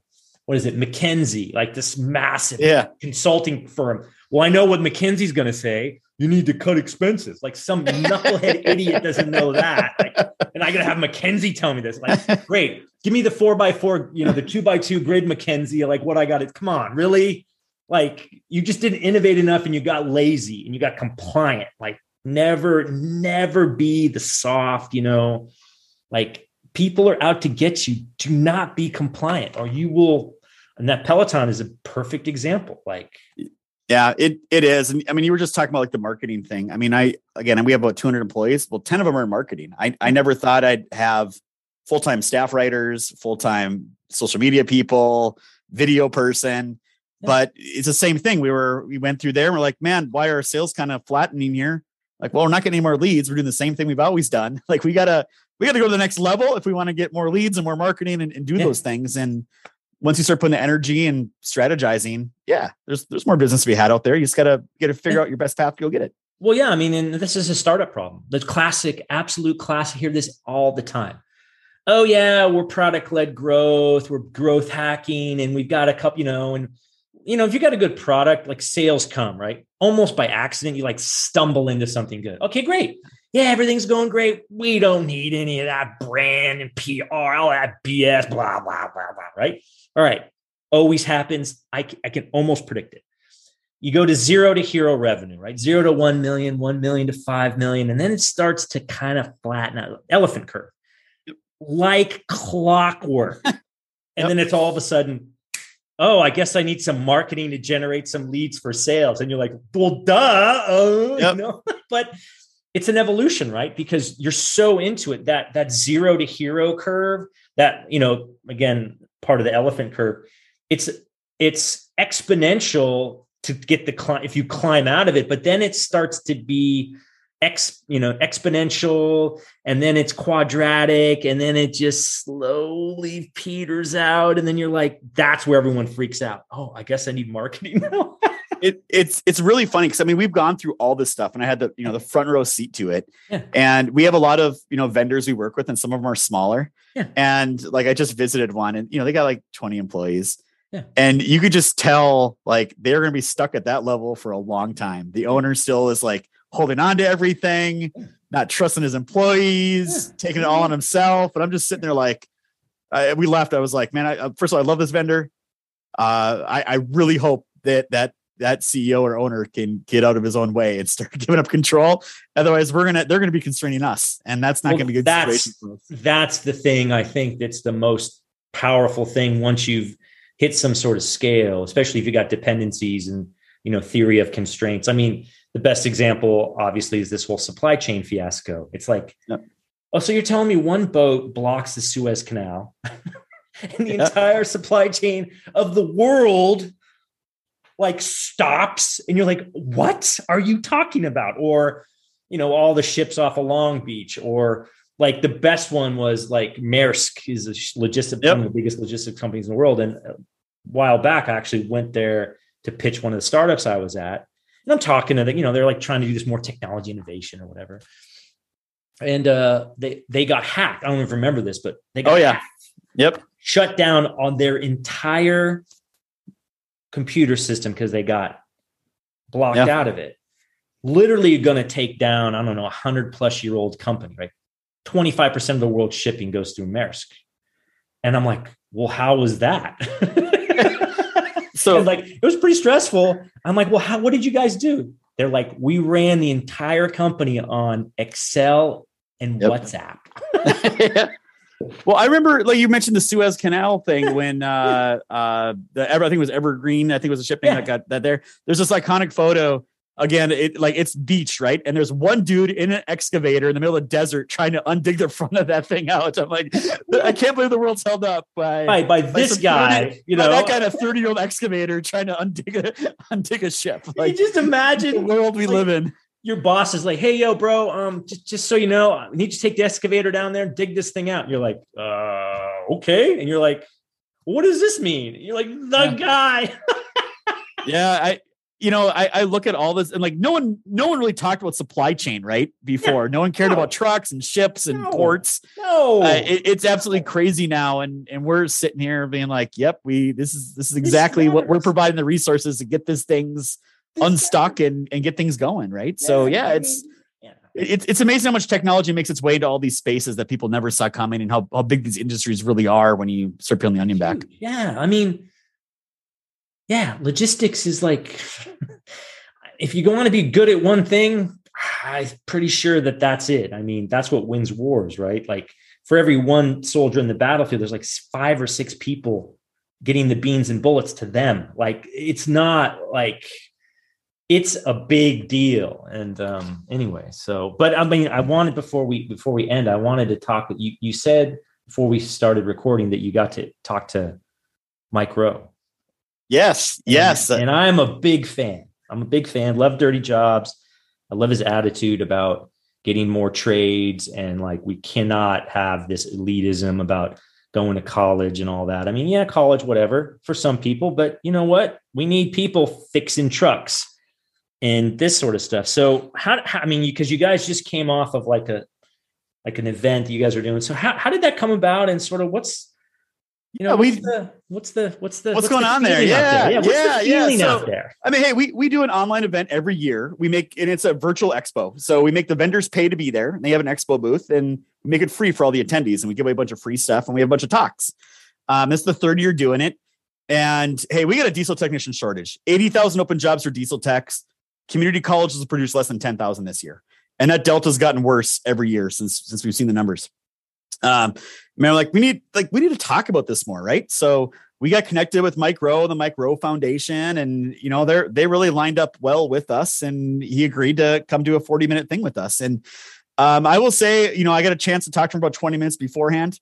what is it mckinsey like this massive yeah. consulting firm. Well i know what mckinsey's going to say. You need to cut expenses. Like some <laughs> knucklehead idiot doesn't know that. Like, and i gotta have mckinsey tell me this. Like great. Give me the four by four you know the two by two grid mckinsey like what i got it. Come on really? Like you just didn't innovate enough and you got lazy and you got compliant. Like never never be the soft you know like people are out to get you. Do not be compliant or you will and that peloton is a perfect example like yeah it it is. And i mean you were just talking about like the marketing thing. I mean i again we have about 200 employees. Well 10 of them are in marketing. I, I never thought i'd have full-time staff writers full-time social media people video person. But it's the same thing. We were we went through there and we're like man why are sales kind of flattening here like, well, we're not getting any more leads. We're doing the same thing we've always done. <laughs> Like, we gotta we gotta go to the next level if we want to get more leads and more marketing and, and do yeah. those things. And once you start putting the energy and strategizing, yeah, there's there's more business to be had out there. You just gotta get to figure out your best path to go get it. Well, yeah, I mean, and this is a startup problem. The classic, absolute classic. hear this all the time. Oh yeah, we're product led growth. We're growth hacking, and we've got a couple, you know, and you know, if you got a good product, like sales come, right? Almost by accident, you like stumble into something good. Okay, great. Yeah, everything's going great. We don't need any of that brand and PR, all that BS, blah, blah, blah, blah, right? All right. Always happens. I, I can almost predict it. You go to zero to hero revenue, right? Zero to 1 million, 1 million to 5 million. And then it starts to kind of flatten out, elephant curve, like clockwork. <laughs> and yep. then it's all of a sudden oh, I guess I need some marketing to generate some leads for sales. And you're like, well, duh. Uh, yep. you know? <laughs> but it's an evolution, right? Because you're so into it that that zero to hero curve, that, you know, again, part of the elephant curve, it's it's exponential to get the climb if you climb out of it, but then it starts to be ex you know exponential and then it's quadratic and then it just slowly peters out and then you're like that's where everyone freaks out oh i guess i need marketing <laughs> now it, it's it's really funny because i mean we've gone through all this stuff and i had the you know the front row seat to it yeah. and we have a lot of you know vendors we work with and some of them are smaller yeah. and like i just visited one and you know they got like 20 employees yeah. And you could just tell like they're going to be stuck at that level for a long time. The owner still is like, holding on to everything, not trusting his employees, taking it all on himself. But I'm just sitting there like, I, we left. I was like, man, I, uh, first of all, I love this vendor. Uh, I, I really hope that that that CEO or owner can get out of his own way and start <laughs> giving up control. Otherwise, we're gonna they're gonna be constraining us, and that's not well, gonna be good. That's that's the thing. I think that's the most powerful thing once you've hit some sort of scale, especially if you got dependencies and you know theory of constraints. I mean, the best example, obviously, is this whole supply chain fiasco. It's like, yep. oh, so you're telling me one boat blocks the Suez Canal <laughs> and the yep. entire supply chain of the world like stops and you're like what are you talking about or you know all the ships off of long beach or like the best one was like maersk is a logistics yep. one of the biggest logistics companies in the world and a while back i actually went there to pitch one of the startups i was at and I'm talking to them, you know, they're like trying to do this more technology innovation or whatever. And uh, they they got hacked. I don't even remember this, but they got oh yeah, hacked, yep, shut down on their entire computer system because they got blocked yeah. out of it. Literally going to take down I don't know a hundred plus year old company, right? 25% of the world's shipping goes through Maersk. And I'm like, well, how was that? <laughs> so <laughs> like it was pretty stressful. I'm like, well, how what did you guys do? They're like, we ran the entire company on Excel and yep. WhatsApp. <laughs> <laughs> Well, I remember like you mentioned the Suez Canal thing when uh uh the ever I think it was Evergreen, I think it was a ship name yeah. that got that there. There's this iconic photo again, it like it's beach, right? And there's one dude in an excavator in the middle of the desert trying to undig the <laughs> front of that thing out. I'm like, I can't believe the world's held up by by, by this guy, 30, you know, that kind of 30 year old excavator trying to undig a <laughs> undig a ship. Like, you just imagine the world we like, live in. Your boss is like, "Hey, yo, bro, um, just, just so you know, I need you to take the excavator down there and dig this thing out." And you're like, "Uh, okay," and you're like, "What does this mean?" You're like, "The yeah. guy." <laughs> yeah, I you know, I, I, look at all this and like no one, no one really talked about supply chain, right? Before, yeah, no one cared no. about trucks and ships and no, ports. No, uh, it, it's absolutely crazy now, and and we're sitting here being like, "Yep, we this is this is exactly what we're providing the resources to get this things this unstuck and and get things going, right?" Yeah, so yeah, I it's. Yeah. It's, it's amazing how much technology makes its way to all these spaces that people never saw coming and how, how big these industries really are when you start peeling the onion back. Yeah. I mean, yeah, logistics is like if you want to be good at one thing, I'm pretty sure that that's it. I mean, that's what wins wars, right? Like for every one soldier in the battlefield, there's like five or six people getting the beans and bullets to them. Like it's not like it's a big deal. And um anyway, so but I mean, I wanted before we before we end, I wanted to talk you. You said before we started recording that you got to talk to Mike Rowe. Yes, yes. And, and I'm a big fan. I'm a big fan. Love Dirty Jobs. I love his attitude about getting more trades and like we cannot have this elitism about going to college and all that. I mean, yeah, college, whatever for some people, but you know what? We need people fixing trucks and this sort of stuff. So how, how I mean, because you, you guys just came off of like a like an event that you guys are doing. So how how did that come about and sort of what's you know, yeah, what's, the, what's the what's the what's, what's going the on there? Yeah, there? yeah, yeah, the yeah. So, out there? I mean, hey, we we do an online event every year. We make and it's a virtual expo. So we make the vendors pay to be there. And they have an expo booth, and we make it free for all the attendees. And we give away a bunch of free stuff, and we have a bunch of talks. Um, it's the third year doing it. And hey, we got a diesel technician shortage. Eighty thousand open jobs for diesel techs. Community colleges have produced less than ten thousand this year, and that delta's gotten worse every year since since we've seen the numbers. Um, man, like we need like we need to talk about this more, right? So we got connected with Mike Rowe, the Mike Rowe Foundation, and you know they're they really lined up well with us, and he agreed to come do a forty minute thing with us. And um, I will say, you know, I got a chance to talk to him about twenty minutes beforehand.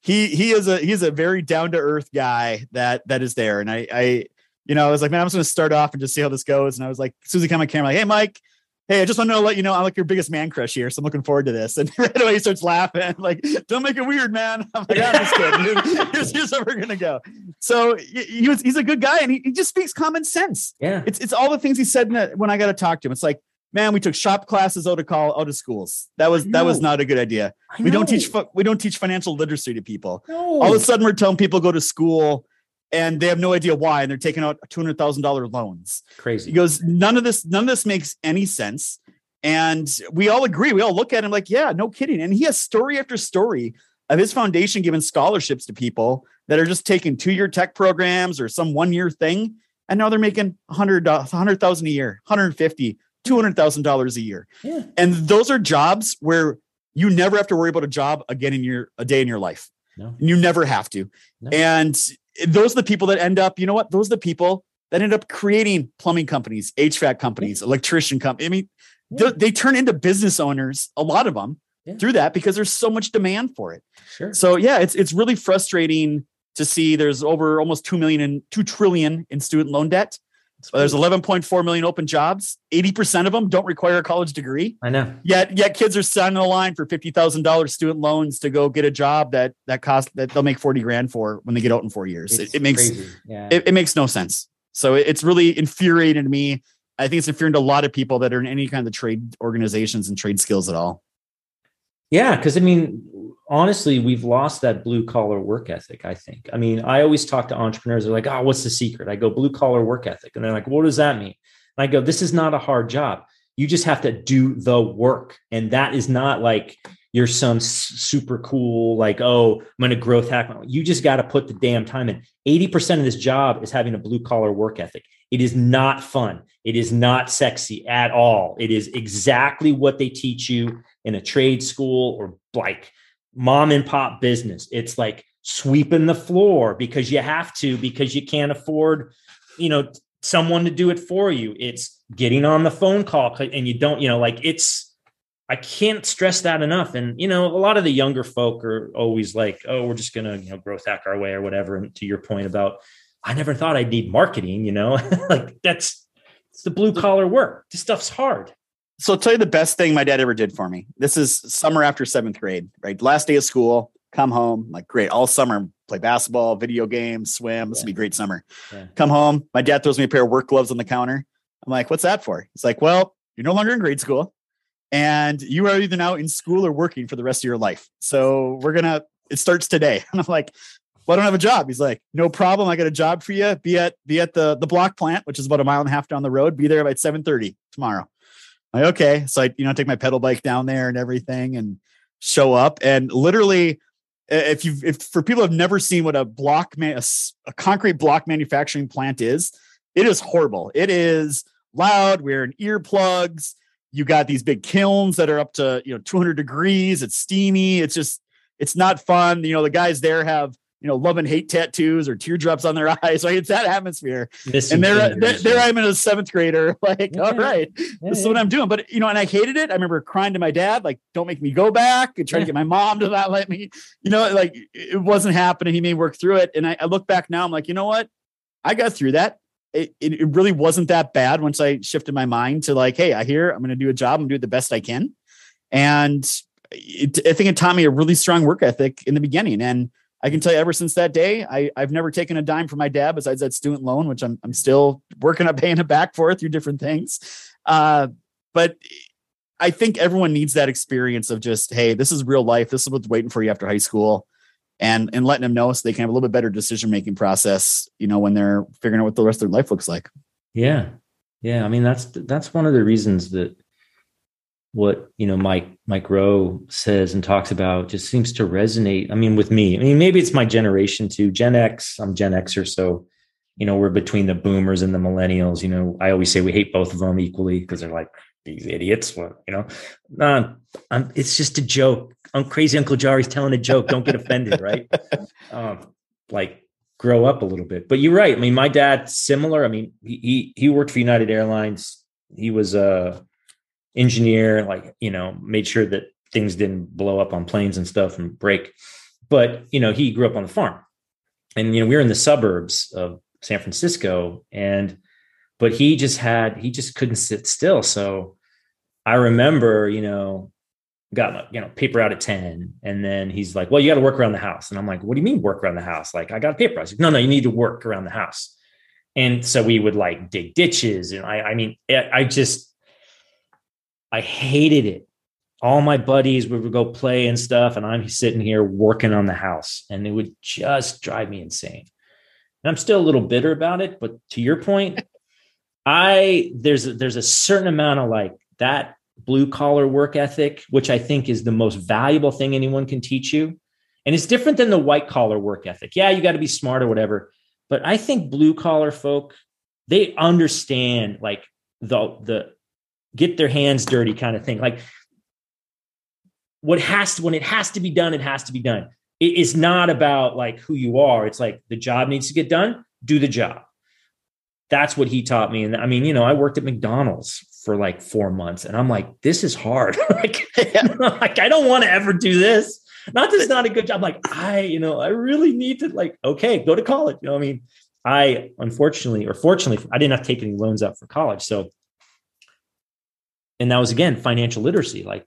He he is a he's a very down to earth guy that that is there, and I I you know I was like, man, I'm just to start off and just see how this goes. And I was like, Susie, come on camera, like, hey, Mike hey, I just want to let you know I'm like your biggest man crush here, so I'm looking forward to this. <laughs> And right away he starts laughing, like, don't make it weird, man. <laughs> I'm like, I'm just kidding. <laughs> Here's, here's how we're gonna go. So he was, he's a good guy, and he, he just speaks common sense. Yeah, it's it's all the things he said when I got to talk to him. It's like, man, we took shop classes out of call out of schools. That was that was not a good idea. We don't teach we don't teach financial literacy to people. No. All of a sudden, we're telling people go to school and they have no idea why, and they're taking out two hundred thousand dollar loans. Crazy. He goes, none of this, none of this makes any sense. And we all agree. We all look at him like, yeah, no kidding. And he has story after story of his foundation giving scholarships to people that are just taking two year tech programs or some one year thing. And now they're making 100, 100,000 a year, 150, $200,000 a year. Yeah. And those are jobs where you never have to worry about a job again in your, a day in your life. No. You never have to. No. And those are the people that end up, you know what? Those are the people that end up creating plumbing companies, HVAC companies, electrician companies. I mean, yeah. they, they, turn into business owners, a lot of them yeah. through that because there's so much demand for it. Sure. So yeah, it's it's really frustrating to see there's over almost 2 million and 2 trillion in student loan debt. There's 11.4 million open jobs. 80% of them don't require a college degree. I know. Yet, yet kids are signing a line for $50,000 student loans to go get a job that that cost that they'll make 40 grand for when they get out in four years. It, it, makes yeah. it, it, makes no sense. So it's really infuriated me I think it's inferior to a lot of people that are in any kind of trade organizations and trade skills at all. Yeah, because I mean, honestly, we've lost that blue collar work ethic. I think. I mean, I always talk to entrepreneurs. They're like, "Oh, what's the secret?" I go, "Blue collar work ethic," and they're like, "What does that mean?" And I go, "This is not a hard job. You just have to do the work, and that is not like you're some super cool, like, oh, I'm to growth hack. You just got to put the damn time in. 80% of this job is having a blue collar work ethic. It is not fun. It is not sexy at all. It is exactly what they teach you in a trade school or like mom and pop business. It's like sweeping the floor because you have to, because you can't afford, you know, someone to do it for you. It's getting on the phone call and you don't, you know, like it's, I can't stress that enough. And, you know, a lot of the younger folk are always like, oh, we're just going to, you know, growth hack our way or whatever. And to your point about, I never thought I'd need marketing, you know, <laughs> like that's, it's the blue collar work. This stuff's hard. So I'll tell you the best thing my dad ever did for me. This is summer after seventh grade, right? Last day of school, come home, like great, all summer, play basketball, video games, swim. This yeah. will be great summer. Yeah. Come home, my dad throws me a pair of work gloves on the counter. I'm like, what's that for? He's like, well, you're no longer in grade school and you are either now in school or working for the rest of your life. So we're gonna, it starts today. And <laughs> I'm like, well, I don't have a job. He's like, no problem. I got a job for you. Be at be at the the block plant, which is about a mile and a half down the road. Be there by 7:30 tomorrow. Like, okay. So I, you know, take my pedal bike down there and everything and show up. And literally, if you if for people have never seen what a block man a, a concrete block manufacturing plant is, it is horrible. It is loud. We're in earplugs. You got these big kilns that are up to you know 200 degrees. It's steamy. It's just it's not fun. You know the guys there have you know, love and hate tattoos or teardrops on their <laughs> eyes. Right. It's that atmosphere. Missing and there, there, there I'm in a seventh grader. <laughs> Like, all right, yeah, this is what I'm doing. But, you know, and I hated it. I remember crying to my dad, like, don't make me go back and trying to get my mom to not let me, you know, like it wasn't happening. He made work through it. And I, I look back now, I'm like, you know what? I got through that. It, it, it really wasn't that bad once I shifted my mind to like, hey, I hear I'm going to do a job. I'm do it the best I can. And it, I think it taught me a really strong work ethic in the beginning. And, I can tell you ever since that day, I, I've never taken a dime from my dad besides that student loan, which I'm, I'm still working on paying it back for through different things. Uh, but I think everyone needs that experience of just, hey, this is real life. This is what's waiting for you after high school. And, and letting them know so they can have a little bit better decision making process, you know, when they're figuring out what the rest of their life looks like. Yeah. Yeah. I mean, that's that's one of the reasons that what you know Mike Mike Rowe says and talks about just seems to resonate. I mean, with me. I mean, maybe it's my generation too. Gen X. I'm Gen Xer, so you know we're between the Boomers and the Millennials. You know, I always say we hate both of them equally because they're like these idiots. What you know? Uh, I'm, it's just a joke. I'm crazy. Uncle Jari's telling a joke. Don't get offended, right? <laughs> Um, like grow up a little bit. But you're right. I mean, my dad similar. I mean, he he, he worked for United Airlines. He was a uh, engineer, like, you know, made sure that things didn't blow up on planes and stuff and break. But, you know, he grew up on the farm. And, you know, we were in the suburbs of San Francisco and, but he just had, he just couldn't sit still. So I remember, you know, got you know, paper out at 10. And then he's like, well, you got to work around the house. And I'm like, what do you mean work around the house? Like I got a paper. I said, no, no, you need to work around the house. And so we would like dig ditches. And I, I mean, I just, I hated it. All my buddies would go play and stuff, and I'm sitting here working on the house, and it would just drive me insane. And I'm still a little bitter about it, but to your point, I there's a, there's a certain amount of like that blue collar work ethic, which I think is the most valuable thing anyone can teach you. And it's different than the white collar work ethic. Yeah, you got to be smart or whatever. But I think blue collar folk, they understand like the the get their hands dirty kind of thing. Like what has to, when it has to be done, it has to be done. It is not about like who you are. It's like the job needs to get done, do the job. That's what he taught me. And I mean, you know, I worked at McDonald's for like four months and I'm like, this is hard. <laughs> like, <laughs> like, I don't want to ever do this. Not that it's not a good job. Like, I, you know, I really need to like, okay, go to college. You know, I mean, I unfortunately or fortunately, I didn't have to take any loans out for college. So and that was again financial literacy like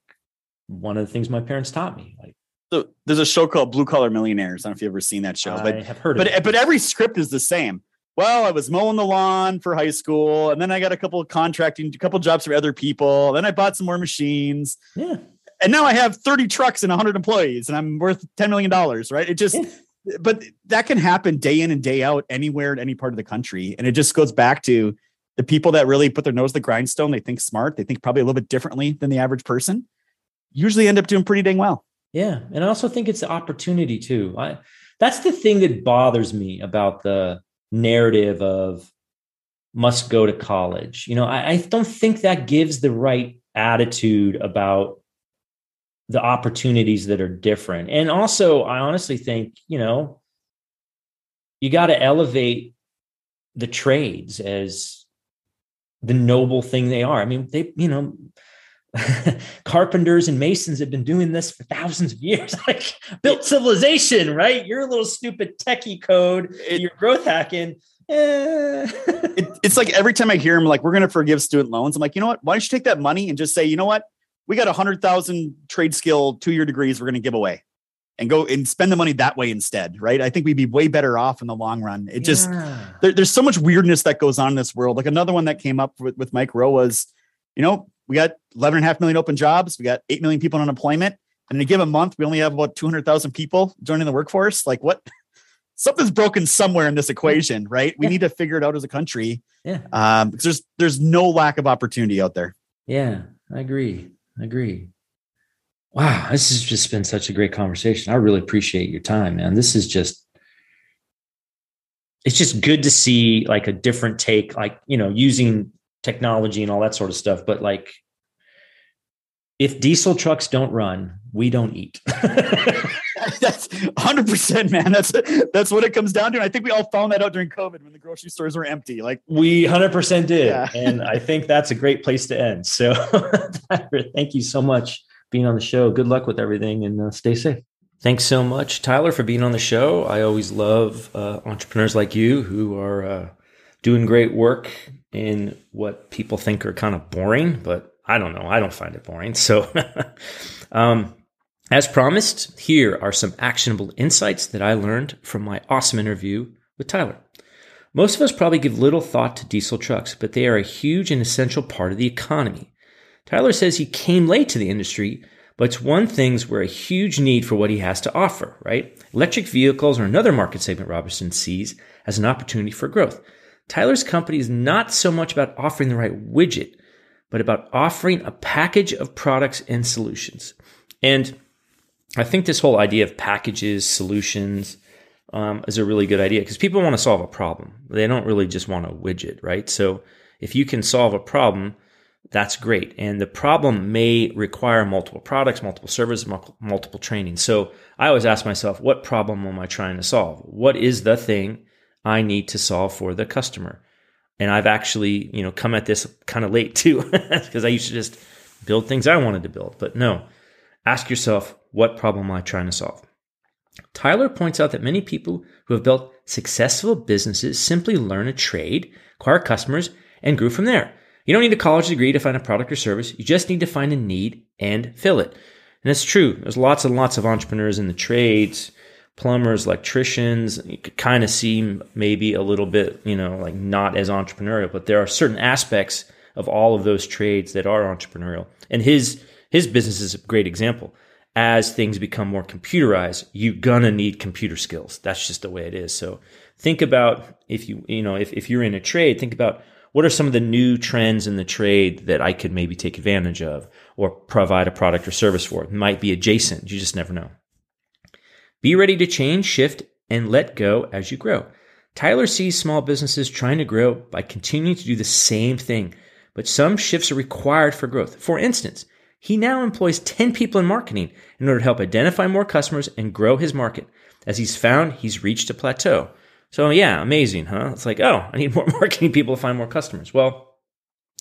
one of the things my parents taught me like so there's a show called blue collar millionaires. I don't know if you've ever seen that show I but have heard but it. but every script is the same. Well i was mowing the lawn for high school and then i got a couple of contracting a couple jobs for other people then i bought some more machines. Yeah. And now i have 30 trucks and 100 employees and i'm worth 10 million dollars right? It just yeah. but that can happen day in and day out anywhere in any part of the country and it just goes back to the people that really put their nose to the grindstone, they think smart, they think probably a little bit differently than the average person. usually end up doing pretty dang well. Yeah, and I also think it's the opportunity too. I, that's the thing that bothers me about the narrative of must go to college. You know, I, I don't think that gives the right attitude about the opportunities that are different. And also, I honestly think, you know, you got to elevate the trades as the noble thing they are. I mean, they, you know, <laughs> carpenters and masons have been doing this for thousands of years, <laughs> like built civilization, right? You're a little stupid techie code, it, you're growth hacking. Eh. it, it's like every time I hear him, like, we're going to forgive student loans. I'm like, you know what? Why don't you take that money and just say, you know what? We got a hundred thousand trade skill two year degrees we're going to give away and go and spend the money that way instead, right? I think we'd be way better off in the long run. It yeah. just there, there's so much weirdness that goes on in this world. Like another one that came up with, with Mike Rowe was, you know, we got 11 and a half million open jobs, we got 8 million people on unemployment, and in a given month, we only have about 200,000 people joining the workforce. Like what? <laughs> Something's broken somewhere in this equation, right? We yeah. need to figure it out as a country. Yeah. Um, because there's there's no lack of opportunity out there. Yeah, I agree. I agree. Wow, this has just been such a great conversation. I really appreciate your time, man. This is just it's just good to see like a different take, like, you know, using technology and all that sort of stuff. But like if diesel trucks don't run, we don't eat. <laughs> that's 100% man that's that's what it comes down to and i think we all found that out during covid when the grocery stores were empty like we 100% did yeah. and i think that's a great place to end so <laughs> thank you so much being on the show. Good luck with everything and uh, stay safe. Thanks so much, Tyler, for being on the show. I always love uh, entrepreneurs like you who are uh, doing great work in what people think are kind of boring, but I don't know. I don't find it boring. So, <laughs> um, as promised, here are some actionable insights that I learned from my awesome interview with Tyler. Most of us probably give little thought to diesel trucks, but they are a huge and essential part of the economy. Tyler says he came late to the industry, but it's one thing's where a huge need for what he has to offer, right? Electric vehicles are another market segment Robertson sees as an opportunity for growth. Tyler's company is not so much about offering the right widget, but about offering a package of products and solutions. And I think this whole idea of packages, solutions, um, is a really good idea because people want to solve a problem. They don't really just want a widget, right? So if you can solve a problem, that's great. And the problem may require multiple products, multiple services, multiple training. So I always ask myself, what problem am I trying to solve? What is the thing I need to solve for the customer? And I've actually, you know, come at this kind of late too, <laughs> because I used to just build things I wanted to build. But no, ask yourself, what problem am I trying to solve? Tyler points out that many people who have built successful businesses simply learn a trade, acquire customers, and grew from there. You don't need a college degree to find a product or service. You just need to find a need and fill it. And it's true. There's lots and lots of entrepreneurs in the trades, plumbers, electricians. You could kind of seem maybe a little bit, you know, like not as entrepreneurial, but there are certain aspects of all of those trades that are entrepreneurial. And his his business is a great example. As things become more computerized, you're gonna need computer skills. That's just the way it is. So think about if you, you know, if, if you're in a trade, think about what are some of the new trends in the trade that I could maybe take advantage of or provide a product or service for? It might be adjacent. You just never know. Be ready to change, shift, and let go as you grow. Tyler sees small businesses trying to grow by continuing to do the same thing, but some shifts are required for growth. For instance, he now employs 10 people in marketing in order to help identify more customers and grow his market. As he's found, he's reached a plateau. So yeah, amazing, huh? It's like, oh, I need <laughs> more marketing people to find more customers. Well,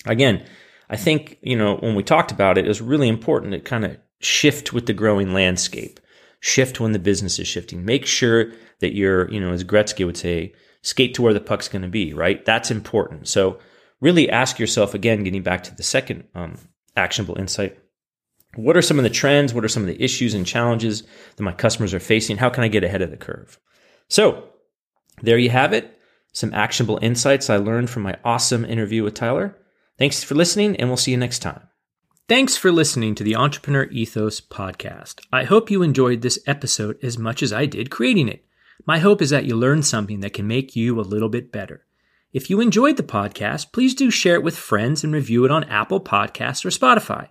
again, I think, you know, when we talked about it, it was really important to kind of shift with the growing landscape, shift when the business is shifting. Make sure that you're, you know, as Gretzky would say, skate to where the puck's going to be, right? That's important. So really ask yourself again, getting back to the second um, actionable insight. What are some of the trends? What are some of the issues and challenges that my customers are facing? How can I get ahead of the curve? So there you have it. Some actionable insights I learned from my awesome interview with Tyler. Thanks for listening, and we'll see you next time. Thanks for listening to the Entrepreneur Ethos podcast. I hope you enjoyed this episode as much as I did creating it. My hope is that you learned something that can make you a little bit better. If you enjoyed the podcast, please do share it with friends and review it on Apple Podcasts or Spotify.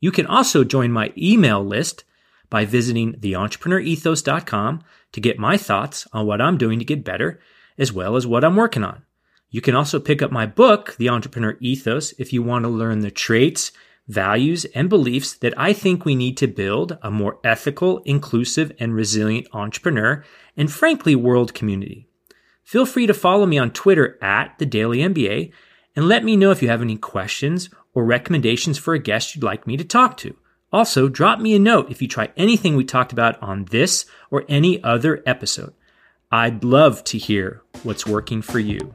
You can also join my email list by visiting theentrepreneurethos.com to get my thoughts on what I'm doing to get better, as well as what I'm working on. You can also pick up my book, The Entrepreneur Ethos, if you want to learn the traits, values, and beliefs that I think we need to build a more ethical, inclusive, and resilient entrepreneur and frankly, world community. Feel free to follow me on Twitter at the Daily MBA and let me know if you have any questions or recommendations for a guest you'd like me to talk to. Also, drop me a note if you try anything we talked about on this or any other episode. I'd love to hear what's working for you.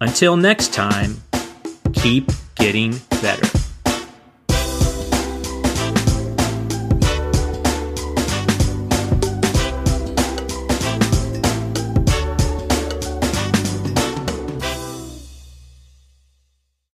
Until next time, keep getting better.